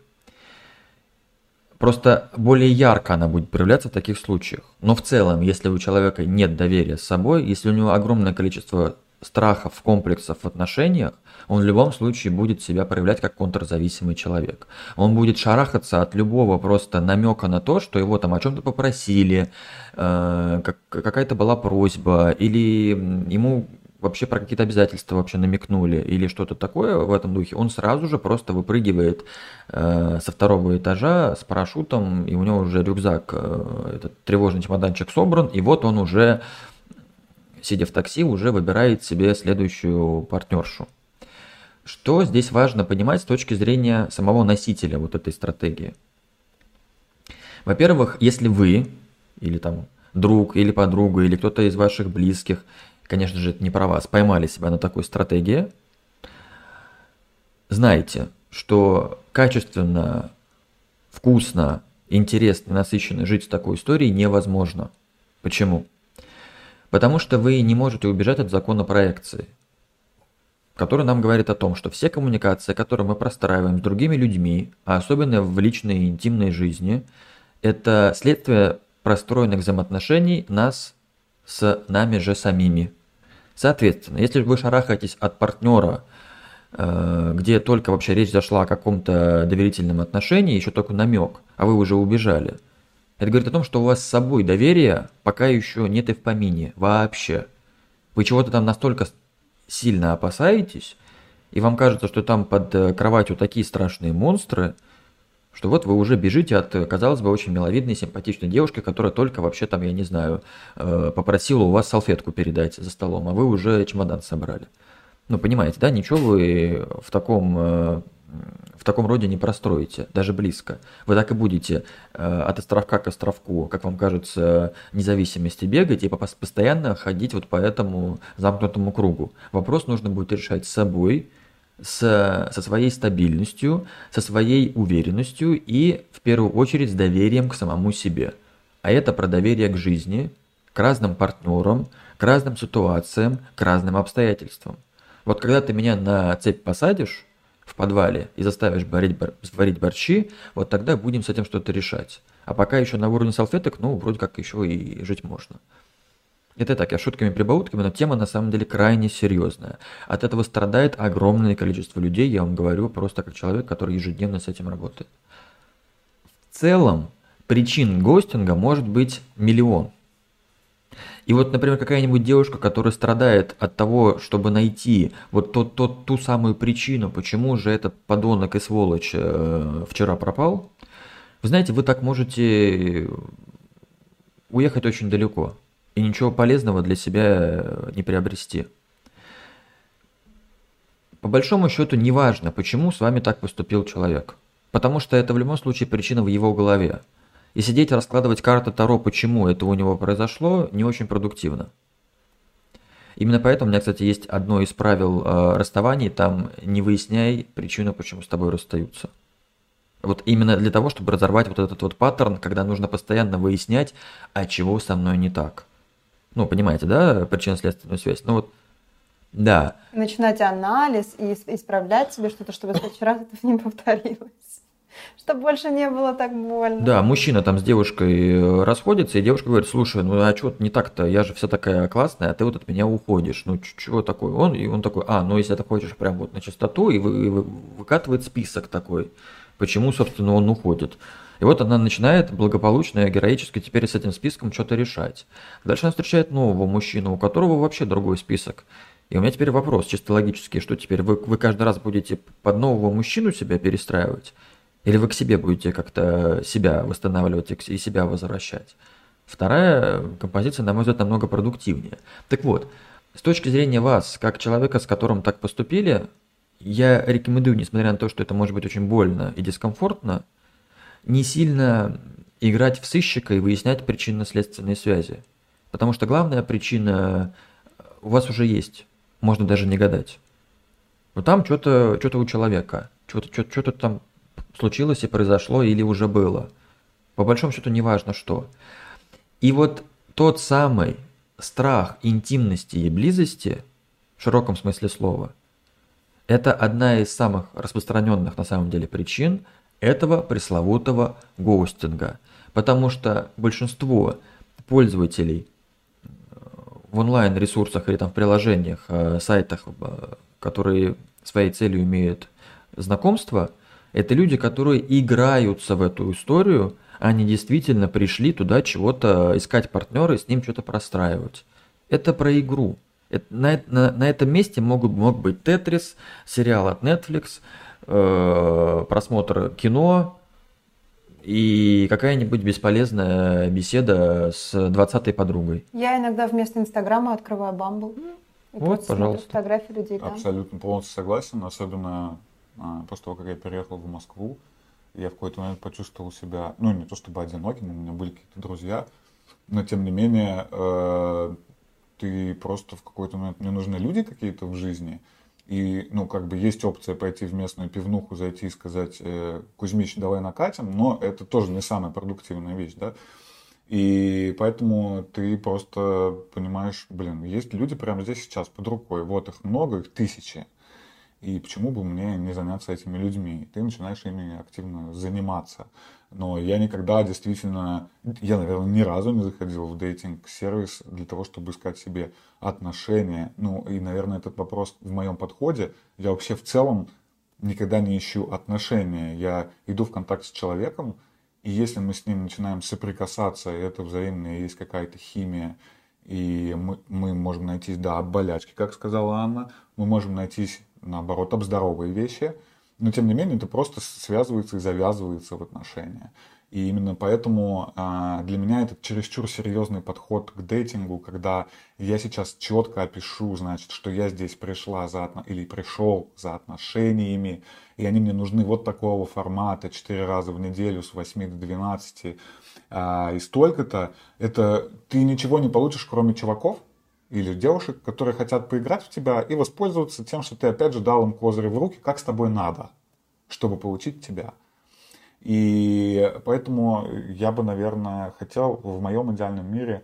Просто более ярко она будет проявляться в таких случаях. Но в целом, если у человека нет доверия с собой, если у него огромное количество страхов, комплексов в отношениях, он в любом случае будет себя проявлять как контрзависимый человек. Он будет шарахаться от любого просто намека на то, что его там о чем-то попросили, э, как, какая-то была просьба, или ему вообще про какие-то обязательства вообще намекнули или что-то такое в этом духе, он сразу же просто выпрыгивает э, со второго этажа с парашютом, и у него уже рюкзак, э, этот тревожный чемоданчик собран, и вот он уже, сидя в такси, уже выбирает себе следующую партнершу. Что здесь важно понимать с точки зрения самого носителя вот этой стратегии? Во-первых, если вы или там друг или подруга или кто-то из ваших близких – конечно же, это не про вас, поймали себя на такой стратегии, знайте, что качественно, вкусно, интересно, насыщенно жить с такой историей невозможно. Почему? Потому что вы не можете убежать от закона проекции, который нам говорит о том, что все коммуникации, которые мы простраиваем с другими людьми, а особенно в личной и интимной жизни, это следствие простроенных взаимоотношений нас с нами же самими. Соответственно, если вы шарахаетесь от партнера, э, где только вообще речь зашла о каком-то доверительном отношении, еще только намек, а вы уже убежали, это говорит о том, что у вас с собой доверия пока еще нет и в помине вообще. Вы чего-то там настолько сильно опасаетесь, и вам кажется, что там под э, кроватью такие страшные монстры, что вот вы уже бежите от, казалось бы, очень миловидной, симпатичной девушки, которая только вообще там, я не знаю, э, попросила у вас салфетку передать за столом, а вы уже чемодан собрали. Ну, понимаете, да, ничего вы в таком, э, в таком роде не простроите, даже близко. Вы так и будете от островка к островку, как вам кажется, независимости бегать и постоянно ходить вот по этому замкнутому кругу. Вопрос нужно будет решать с собой, с, со своей стабильностью, со своей уверенностью и, в первую очередь, с доверием к самому себе. А это про доверие к жизни, к разным партнерам, к разным ситуациям, к разным обстоятельствам. Вот когда ты меня на цепь посадишь в подвале и заставишь варить, варить борщи, вот тогда будем с этим что-то решать. А пока еще на уровне салфеток, ну, вроде как еще и жить можно. Это так, я шутками-прибаутками, но тема на самом деле крайне серьезная. От этого страдает огромное количество людей, я вам говорю просто как человек, который ежедневно с этим работает. В целом, причин гостинга может быть миллион. И вот, например, какая-нибудь девушка, которая страдает от того, чтобы найти вот тот, тот, ту самую причину, почему же этот подонок и сволочь э, вчера пропал, вы знаете, вы так можете уехать очень далеко и ничего полезного для себя не приобрести. По большому счету не важно, почему с вами так поступил человек. Потому что это в любом случае причина в его голове. И сидеть раскладывать карты Таро, почему это у него произошло, не очень продуктивно. Именно поэтому у меня, кстати, есть одно из правил э, расставаний, там не выясняй причину, почему с тобой расстаются. Вот именно для того, чтобы разорвать вот этот вот паттерн, когда нужно постоянно выяснять, а чего со мной не так. Ну, понимаете, да, причинно-следственную связь. Ну вот, да. Начинать анализ и исправлять себе что-то, чтобы в следующий раз это не повторилось. Чтобы больше не было так больно. Да, мужчина там с девушкой э, расходится, и девушка говорит, слушай, ну а что не так-то, я же вся такая классная, а ты вот от меня уходишь, ну чего такое? Он, и он такой, а, ну если ты хочешь прям вот на чистоту, и вы, и вы, выкатывает список такой, почему, собственно, он уходит. И вот она начинает благополучно и героически теперь с этим списком что-то решать. Дальше она встречает нового мужчину, у которого вообще другой список. И у меня теперь вопрос чисто логический, что теперь вы, вы каждый раз будете под нового мужчину себя перестраивать? Или вы к себе будете как-то себя восстанавливать и себя возвращать? Вторая композиция, на мой взгляд, намного продуктивнее. Так вот, с точки зрения вас, как человека, с которым так поступили, я рекомендую, несмотря на то, что это может быть очень больно и дискомфортно, не сильно играть в сыщика и выяснять причинно-следственные связи. Потому что главная причина у вас уже есть. Можно даже не гадать. Но там что-то что у человека. Что-то что там случилось и произошло или уже было. По большому счету не важно что. И вот тот самый страх интимности и близости, в широком смысле слова, это одна из самых распространенных на самом деле причин, этого пресловутого гоустинга. Потому что большинство пользователей э, в онлайн-ресурсах или там в приложениях, э, сайтах, э, которые своей целью имеют знакомство, это люди, которые играются в эту историю, они действительно пришли туда чего-то искать партнера и с ним что-то простраивать. Это про игру. Это, на, на, на этом месте могут, мог быть Тетрис, сериал от Netflix, э, просмотр кино и какая-нибудь бесполезная беседа с двадцатой подругой. Я иногда вместо Инстаграма открываю Бамбл. И вот, пожалуйста. фотографии людей. Абсолютно полностью согласен, особенно после того, как я переехал в Москву, я в какой-то момент почувствовал себя, ну, не то чтобы одиноким, у меня были какие-то друзья, но тем не менее, э, ты просто в какой-то момент, мне нужны люди какие-то в жизни, и, ну, как бы есть опция пойти в местную пивнуху, зайти и сказать, э, Кузьмич, давай накатим, но это тоже не самая продуктивная вещь, да. И поэтому ты просто понимаешь, блин, есть люди прямо здесь сейчас под рукой, вот их много, их тысячи. И почему бы мне не заняться этими людьми? Ты начинаешь ими активно заниматься. Но я никогда действительно, я, наверное, ни разу не заходил в дейтинг-сервис для того, чтобы искать себе отношения. Ну, и, наверное, этот вопрос в моем подходе. Я вообще в целом никогда не ищу отношения. Я иду в контакт с человеком, и если мы с ним начинаем соприкасаться, и это взаимно, есть какая-то химия, И мы, мы можем найтись, да, об болячки, как сказала Анна. Мы можем найтись, наоборот, об здоровые вещи. Но, тем не менее, это просто связывается и завязывается в отношения. И именно поэтому а, для меня это чересчур серьезный подход к дейтингу, когда я сейчас четко опишу, значит, что я здесь пришла за или пришел за отношениями, и они мне нужны вот такого формата, 4 раза в неделю с 8 до 12, а, и столько-то, это ты ничего не получишь, кроме чуваков или девушек, которые хотят поиграть в тебя и воспользоваться тем, что ты опять же дал им козыри в руки, как с тобой надо, чтобы получить тебя. И поэтому я бы, наверное, хотел в моем идеальном мире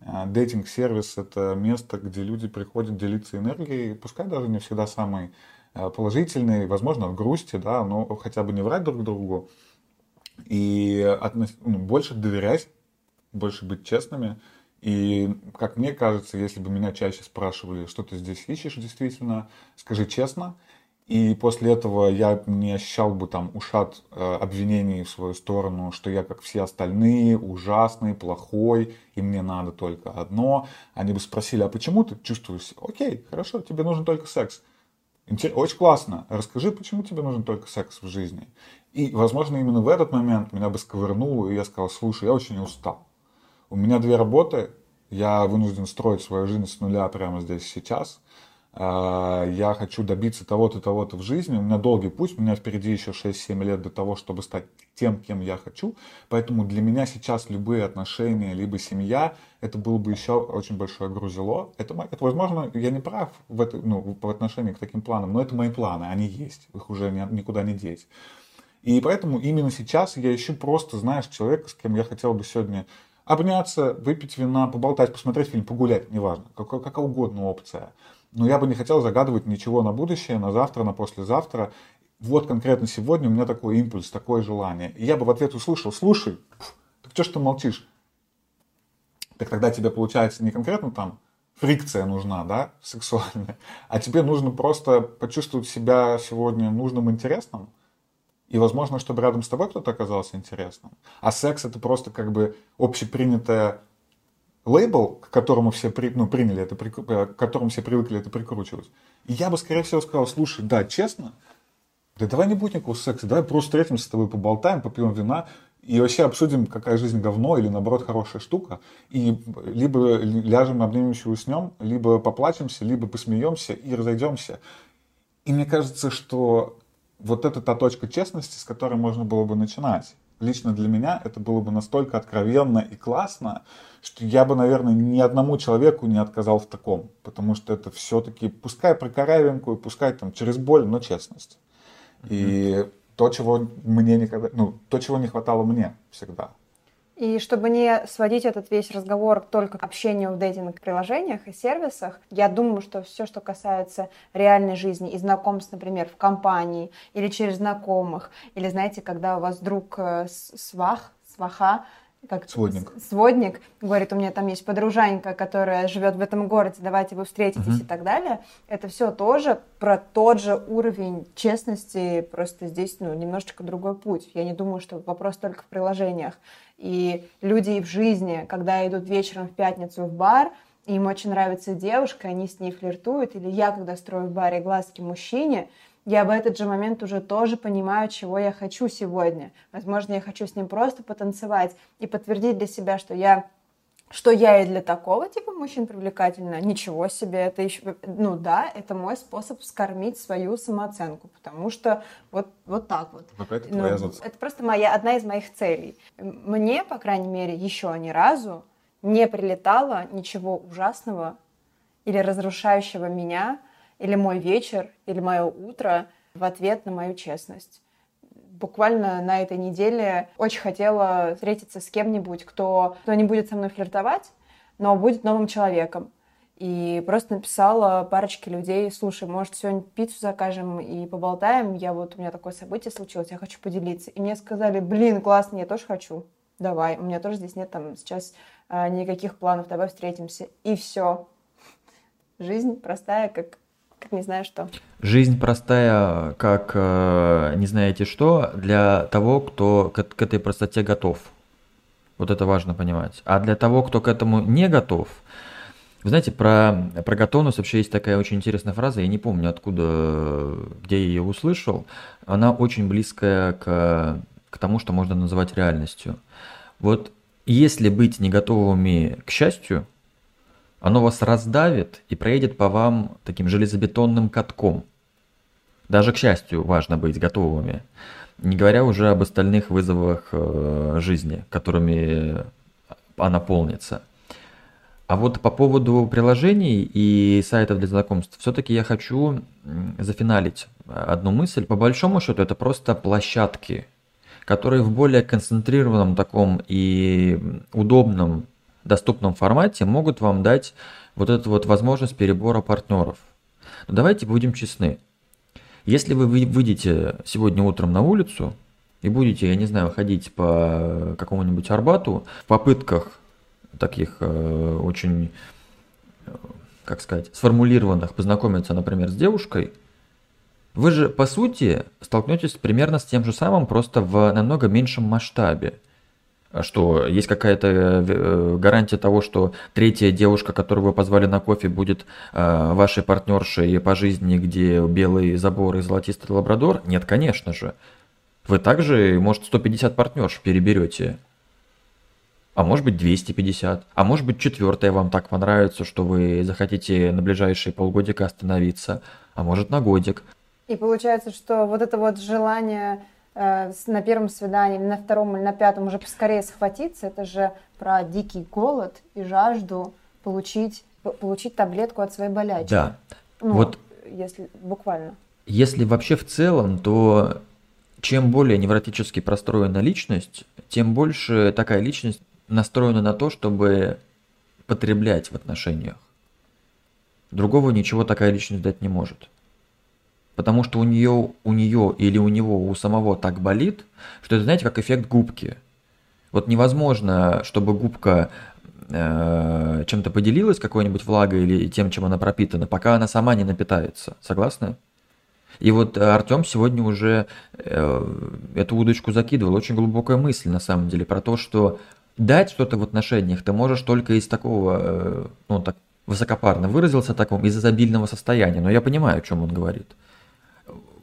э, дейтинг-сервис — это место, где люди приходят делиться энергией, пускай даже не всегда самый э, положительный, возможно, в грусти, да, но хотя бы не врать друг другу и относ... ну, больше доверять, больше быть честными. И, как мне кажется, если бы меня чаще спрашивали, что ты здесь ищешь действительно, скажи честно — и после этого я не ощущал бы там ушат э, обвинений в свою сторону, что я как все остальные, ужасный, плохой, и мне надо только одно. Они бы спросили, а почему ты чувствуешь? Окей, хорошо, тебе нужен только секс. Очень классно. Расскажи, почему тебе нужен только секс в жизни. И, возможно, именно в этот момент меня бы сковырнуло, и я сказал, слушай, я очень устал. У меня две работы, я вынужден строить свою жизнь с нуля прямо здесь сейчас. А, я хочу добиться того-то, того-то в жизни, у меня долгий путь, у меня впереди еще 6-7 лет до того, чтобы стать тем, кем я хочу, поэтому для меня сейчас любые отношения, либо семья, это было бы еще очень большое грузило. Это, это возможно, я не прав в, это, ну, по отношению к таким планам, но это мои планы, они есть, их уже не, никуда не деть. И поэтому именно сейчас я ищу просто, знаешь, человека, с кем я хотел бы сегодня обняться, выпить вина, поболтать, посмотреть фильм, погулять, неважно, какая, какая угодно опция но я бы не хотел загадывать ничего на будущее, на завтра, на послезавтра. Вот конкретно сегодня у меня такой импульс, такое желание. И я бы в ответ услышал, слушай, так что ж ты молчишь? Так тогда тебе получается не конкретно там фрикция нужна, да, сексуальная, а тебе нужно просто почувствовать себя сегодня нужным, интересным, и возможно, чтобы рядом с тобой кто-то оказался интересным. А секс это просто как бы общепринятая лейбл, к которому все при, ну, приняли это, э, к которому все привыкли это прикручивать. И я бы, скорее всего, сказал, слушай, да, честно, да давай не будет никакого секса, давай просто встретимся с тобой, поболтаем, попьем вина и вообще обсудим, какая жизнь говно или, наоборот, хорошая штука. И либо ляжем, обнимемся и уснем, либо поплачемся, либо посмеемся и разойдемся. И мне кажется, что вот это та точка честности, с которой можно было бы начинать лично для меня это было бы настолько откровенно и классно, что я бы, наверное, ни одному человеку не отказал в таком. Потому что это все-таки, пускай про корявенькую, пускай там через боль, но честность. Mm-hmm. И то, чего мне никогда, ну, то, чего не хватало мне всегда. И чтобы не сводить этот весь разговор только к общению в дейтинг-приложениях и сервисах, я думаю, что все, что касается реальной жизни и знакомств, например, в компании или через знакомых, или, знаете, когда у вас друг э, свах, сваха, как сводник. сводник говорит, у меня там есть подружанька, которая живет в этом городе, давайте вы встретитесь угу. и так далее. Это все тоже про тот же уровень честности, просто здесь ну, немножечко другой путь. Я не думаю, что вопрос только в приложениях. И люди и в жизни, когда идут вечером в пятницу в бар, им очень нравится девушка, они с ней флиртуют, или я, когда строю в баре глазки мужчине, я в этот же момент уже тоже понимаю, чего я хочу сегодня. Возможно, я хочу с ним просто потанцевать и подтвердить для себя, что я что я и для такого типа мужчин привлекательна. Ничего себе, это еще, ну да, это мой способ скормить свою самооценку, потому что вот, вот так вот. вот это, ну, это просто моя, одна из моих целей. Мне, по крайней мере, еще ни разу не прилетало ничего ужасного или разрушающего меня или мой вечер, или мое утро в ответ на мою честность. Буквально на этой неделе очень хотела встретиться с кем-нибудь, кто, кто не будет со мной флиртовать, но будет новым человеком. И просто написала парочке людей, слушай, может, сегодня пиццу закажем и поболтаем? Я вот, у меня такое событие случилось, я хочу поделиться. И мне сказали, блин, классно, я тоже хочу. Давай, у меня тоже здесь нет там сейчас а, никаких планов, давай встретимся. И все. Жизнь простая, как как не знаю что. Жизнь простая, как э, не знаете что, для того, кто к, к этой простоте готов. Вот это важно понимать. А для того, кто к этому не готов, Вы знаете, про, про готовность вообще есть такая очень интересная фраза, я не помню откуда, где я ее услышал. Она очень близкая к, к тому, что можно называть реальностью. Вот если быть не готовыми к счастью, оно вас раздавит и проедет по вам таким железобетонным катком. Даже к счастью важно быть готовыми. Не говоря уже об остальных вызовах э, жизни, которыми она полнится. А вот по поводу приложений и сайтов для знакомств, все-таки я хочу зафиналить одну мысль. По большому счету это просто площадки, которые в более концентрированном таком и удобном, доступном формате могут вам дать вот эту вот возможность перебора партнеров. Но давайте будем честны. Если вы выйдете сегодня утром на улицу и будете, я не знаю, ходить по какому-нибудь Арбату в попытках таких э, очень, э, как сказать, сформулированных познакомиться, например, с девушкой, вы же, по сути, столкнетесь примерно с тем же самым, просто в намного меньшем масштабе. Что есть какая-то э, гарантия того, что третья девушка, которую вы позвали на кофе, будет вашей партнершей по жизни, где белый забор и золотистый лабрадор? Нет, конечно же. Вы также, может, 150 партнерш переберете а может быть 250, а может быть четвертая вам так понравится, что вы захотите на ближайшие полгодика остановиться, а может на годик. И получается, что вот это вот желание э, на первом свидании, на втором или на пятом уже поскорее схватиться, это же про дикий голод и жажду получить, получить таблетку от своей болячки. Да. Ну, вот если буквально. Если вообще в целом, то чем более невротически простроена личность, тем больше такая личность настроена на то, чтобы потреблять в отношениях. Другого ничего такая личность дать не может. Потому что у нее, у нее или у него, у самого так болит, что это, знаете, как эффект губки. Вот невозможно, чтобы губка э, чем-то поделилась, какой-нибудь влагой или тем, чем она пропитана, пока она сама не напитается. Согласны? И вот Артем сегодня уже э, эту удочку закидывал. Очень глубокая мысль, на самом деле, про то, что дать что-то в отношениях ты можешь только из такого, э, ну, так высокопарно выразился таком, из изобильного состояния. Но я понимаю, о чем он говорит.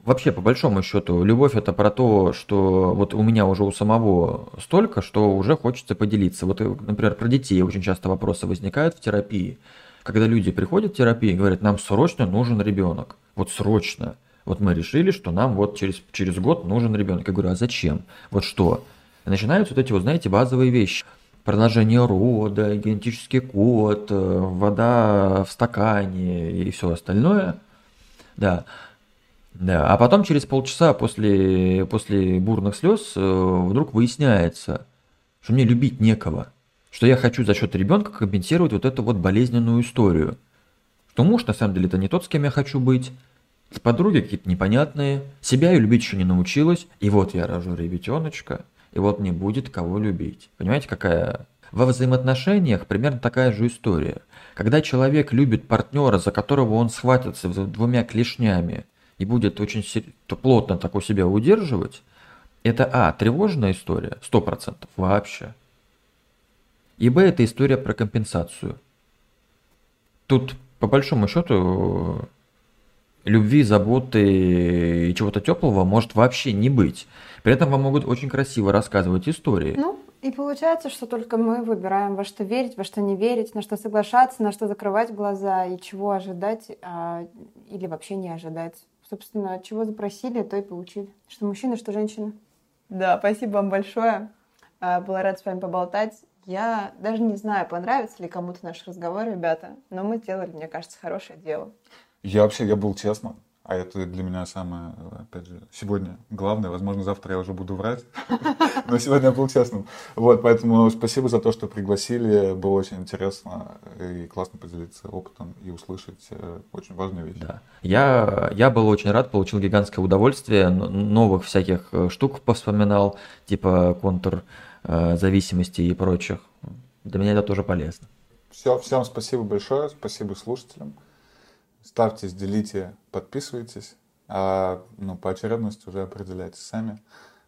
Вообще, по большому счету, любовь это про то, что вот у меня уже у самого столько, что уже хочется поделиться. Вот, например, про детей очень часто вопросы возникают в терапии. Когда люди приходят в терапию и говорят, нам срочно нужен ребенок. Вот срочно. Вот мы решили, что нам вот через, через год нужен ребенок. Я говорю, а зачем? Вот что? начинаются вот эти вот, знаете, базовые вещи. Продолжение рода, генетический код, э, вода в стакане и все остальное. Да. Да, а потом через полчаса после, после бурных слез э, вдруг выясняется, что мне любить некого, что я хочу за счет ребенка компенсировать вот эту вот болезненную историю. Что муж на самом деле это не тот, с кем я хочу быть, подруги какие-то непонятные, себя я любить еще не научилась, и вот я рожу ребятеночка, и вот не будет кого любить. Понимаете, какая... Во взаимоотношениях примерно такая же история. Когда человек любит партнера, за которого он схватится двумя клешнями и будет очень плотно так у себя удерживать, это а, тревожная история, 100% вообще. И б, это история про компенсацию. Тут, по большому счету, любви, заботы и чего-то теплого может вообще не быть. При этом вам могут очень красиво рассказывать истории. Ну, и получается, что только мы выбираем, во что верить, во что не верить, на что соглашаться, на что закрывать глаза и чего ожидать а, или вообще не ожидать. Собственно, чего запросили, то и получили. Что мужчина, что женщина. Да, спасибо вам большое. А, была рада с вами поболтать. Я даже не знаю, понравится ли кому-то наш разговор, ребята, но мы сделали, мне кажется, хорошее дело. Я вообще, я был честным. А это для меня самое, опять же, сегодня главное. Возможно, завтра я уже буду врать. [laughs] Но сегодня я был честным. Вот, поэтому спасибо за то, что пригласили. Было очень интересно и классно поделиться опытом и услышать э, очень важные вещи. Да. Я, я был очень рад, получил гигантское удовольствие. Новых всяких э, штук повспоминал, типа контур э, зависимости и прочих. Для меня это тоже полезно. Все, всем спасибо большое. Спасибо слушателям. Ставьте, делите, подписывайтесь. А ну, по очередности уже определяйте сами.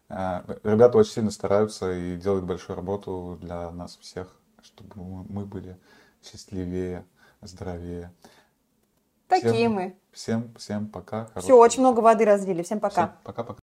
А, ребята очень сильно стараются и делают большую работу для нас всех, чтобы мы были счастливее здоровее. Такие Всем- мы. Всем, всем пока. Все, очень много воды разлили. Всем пока. Пока-пока.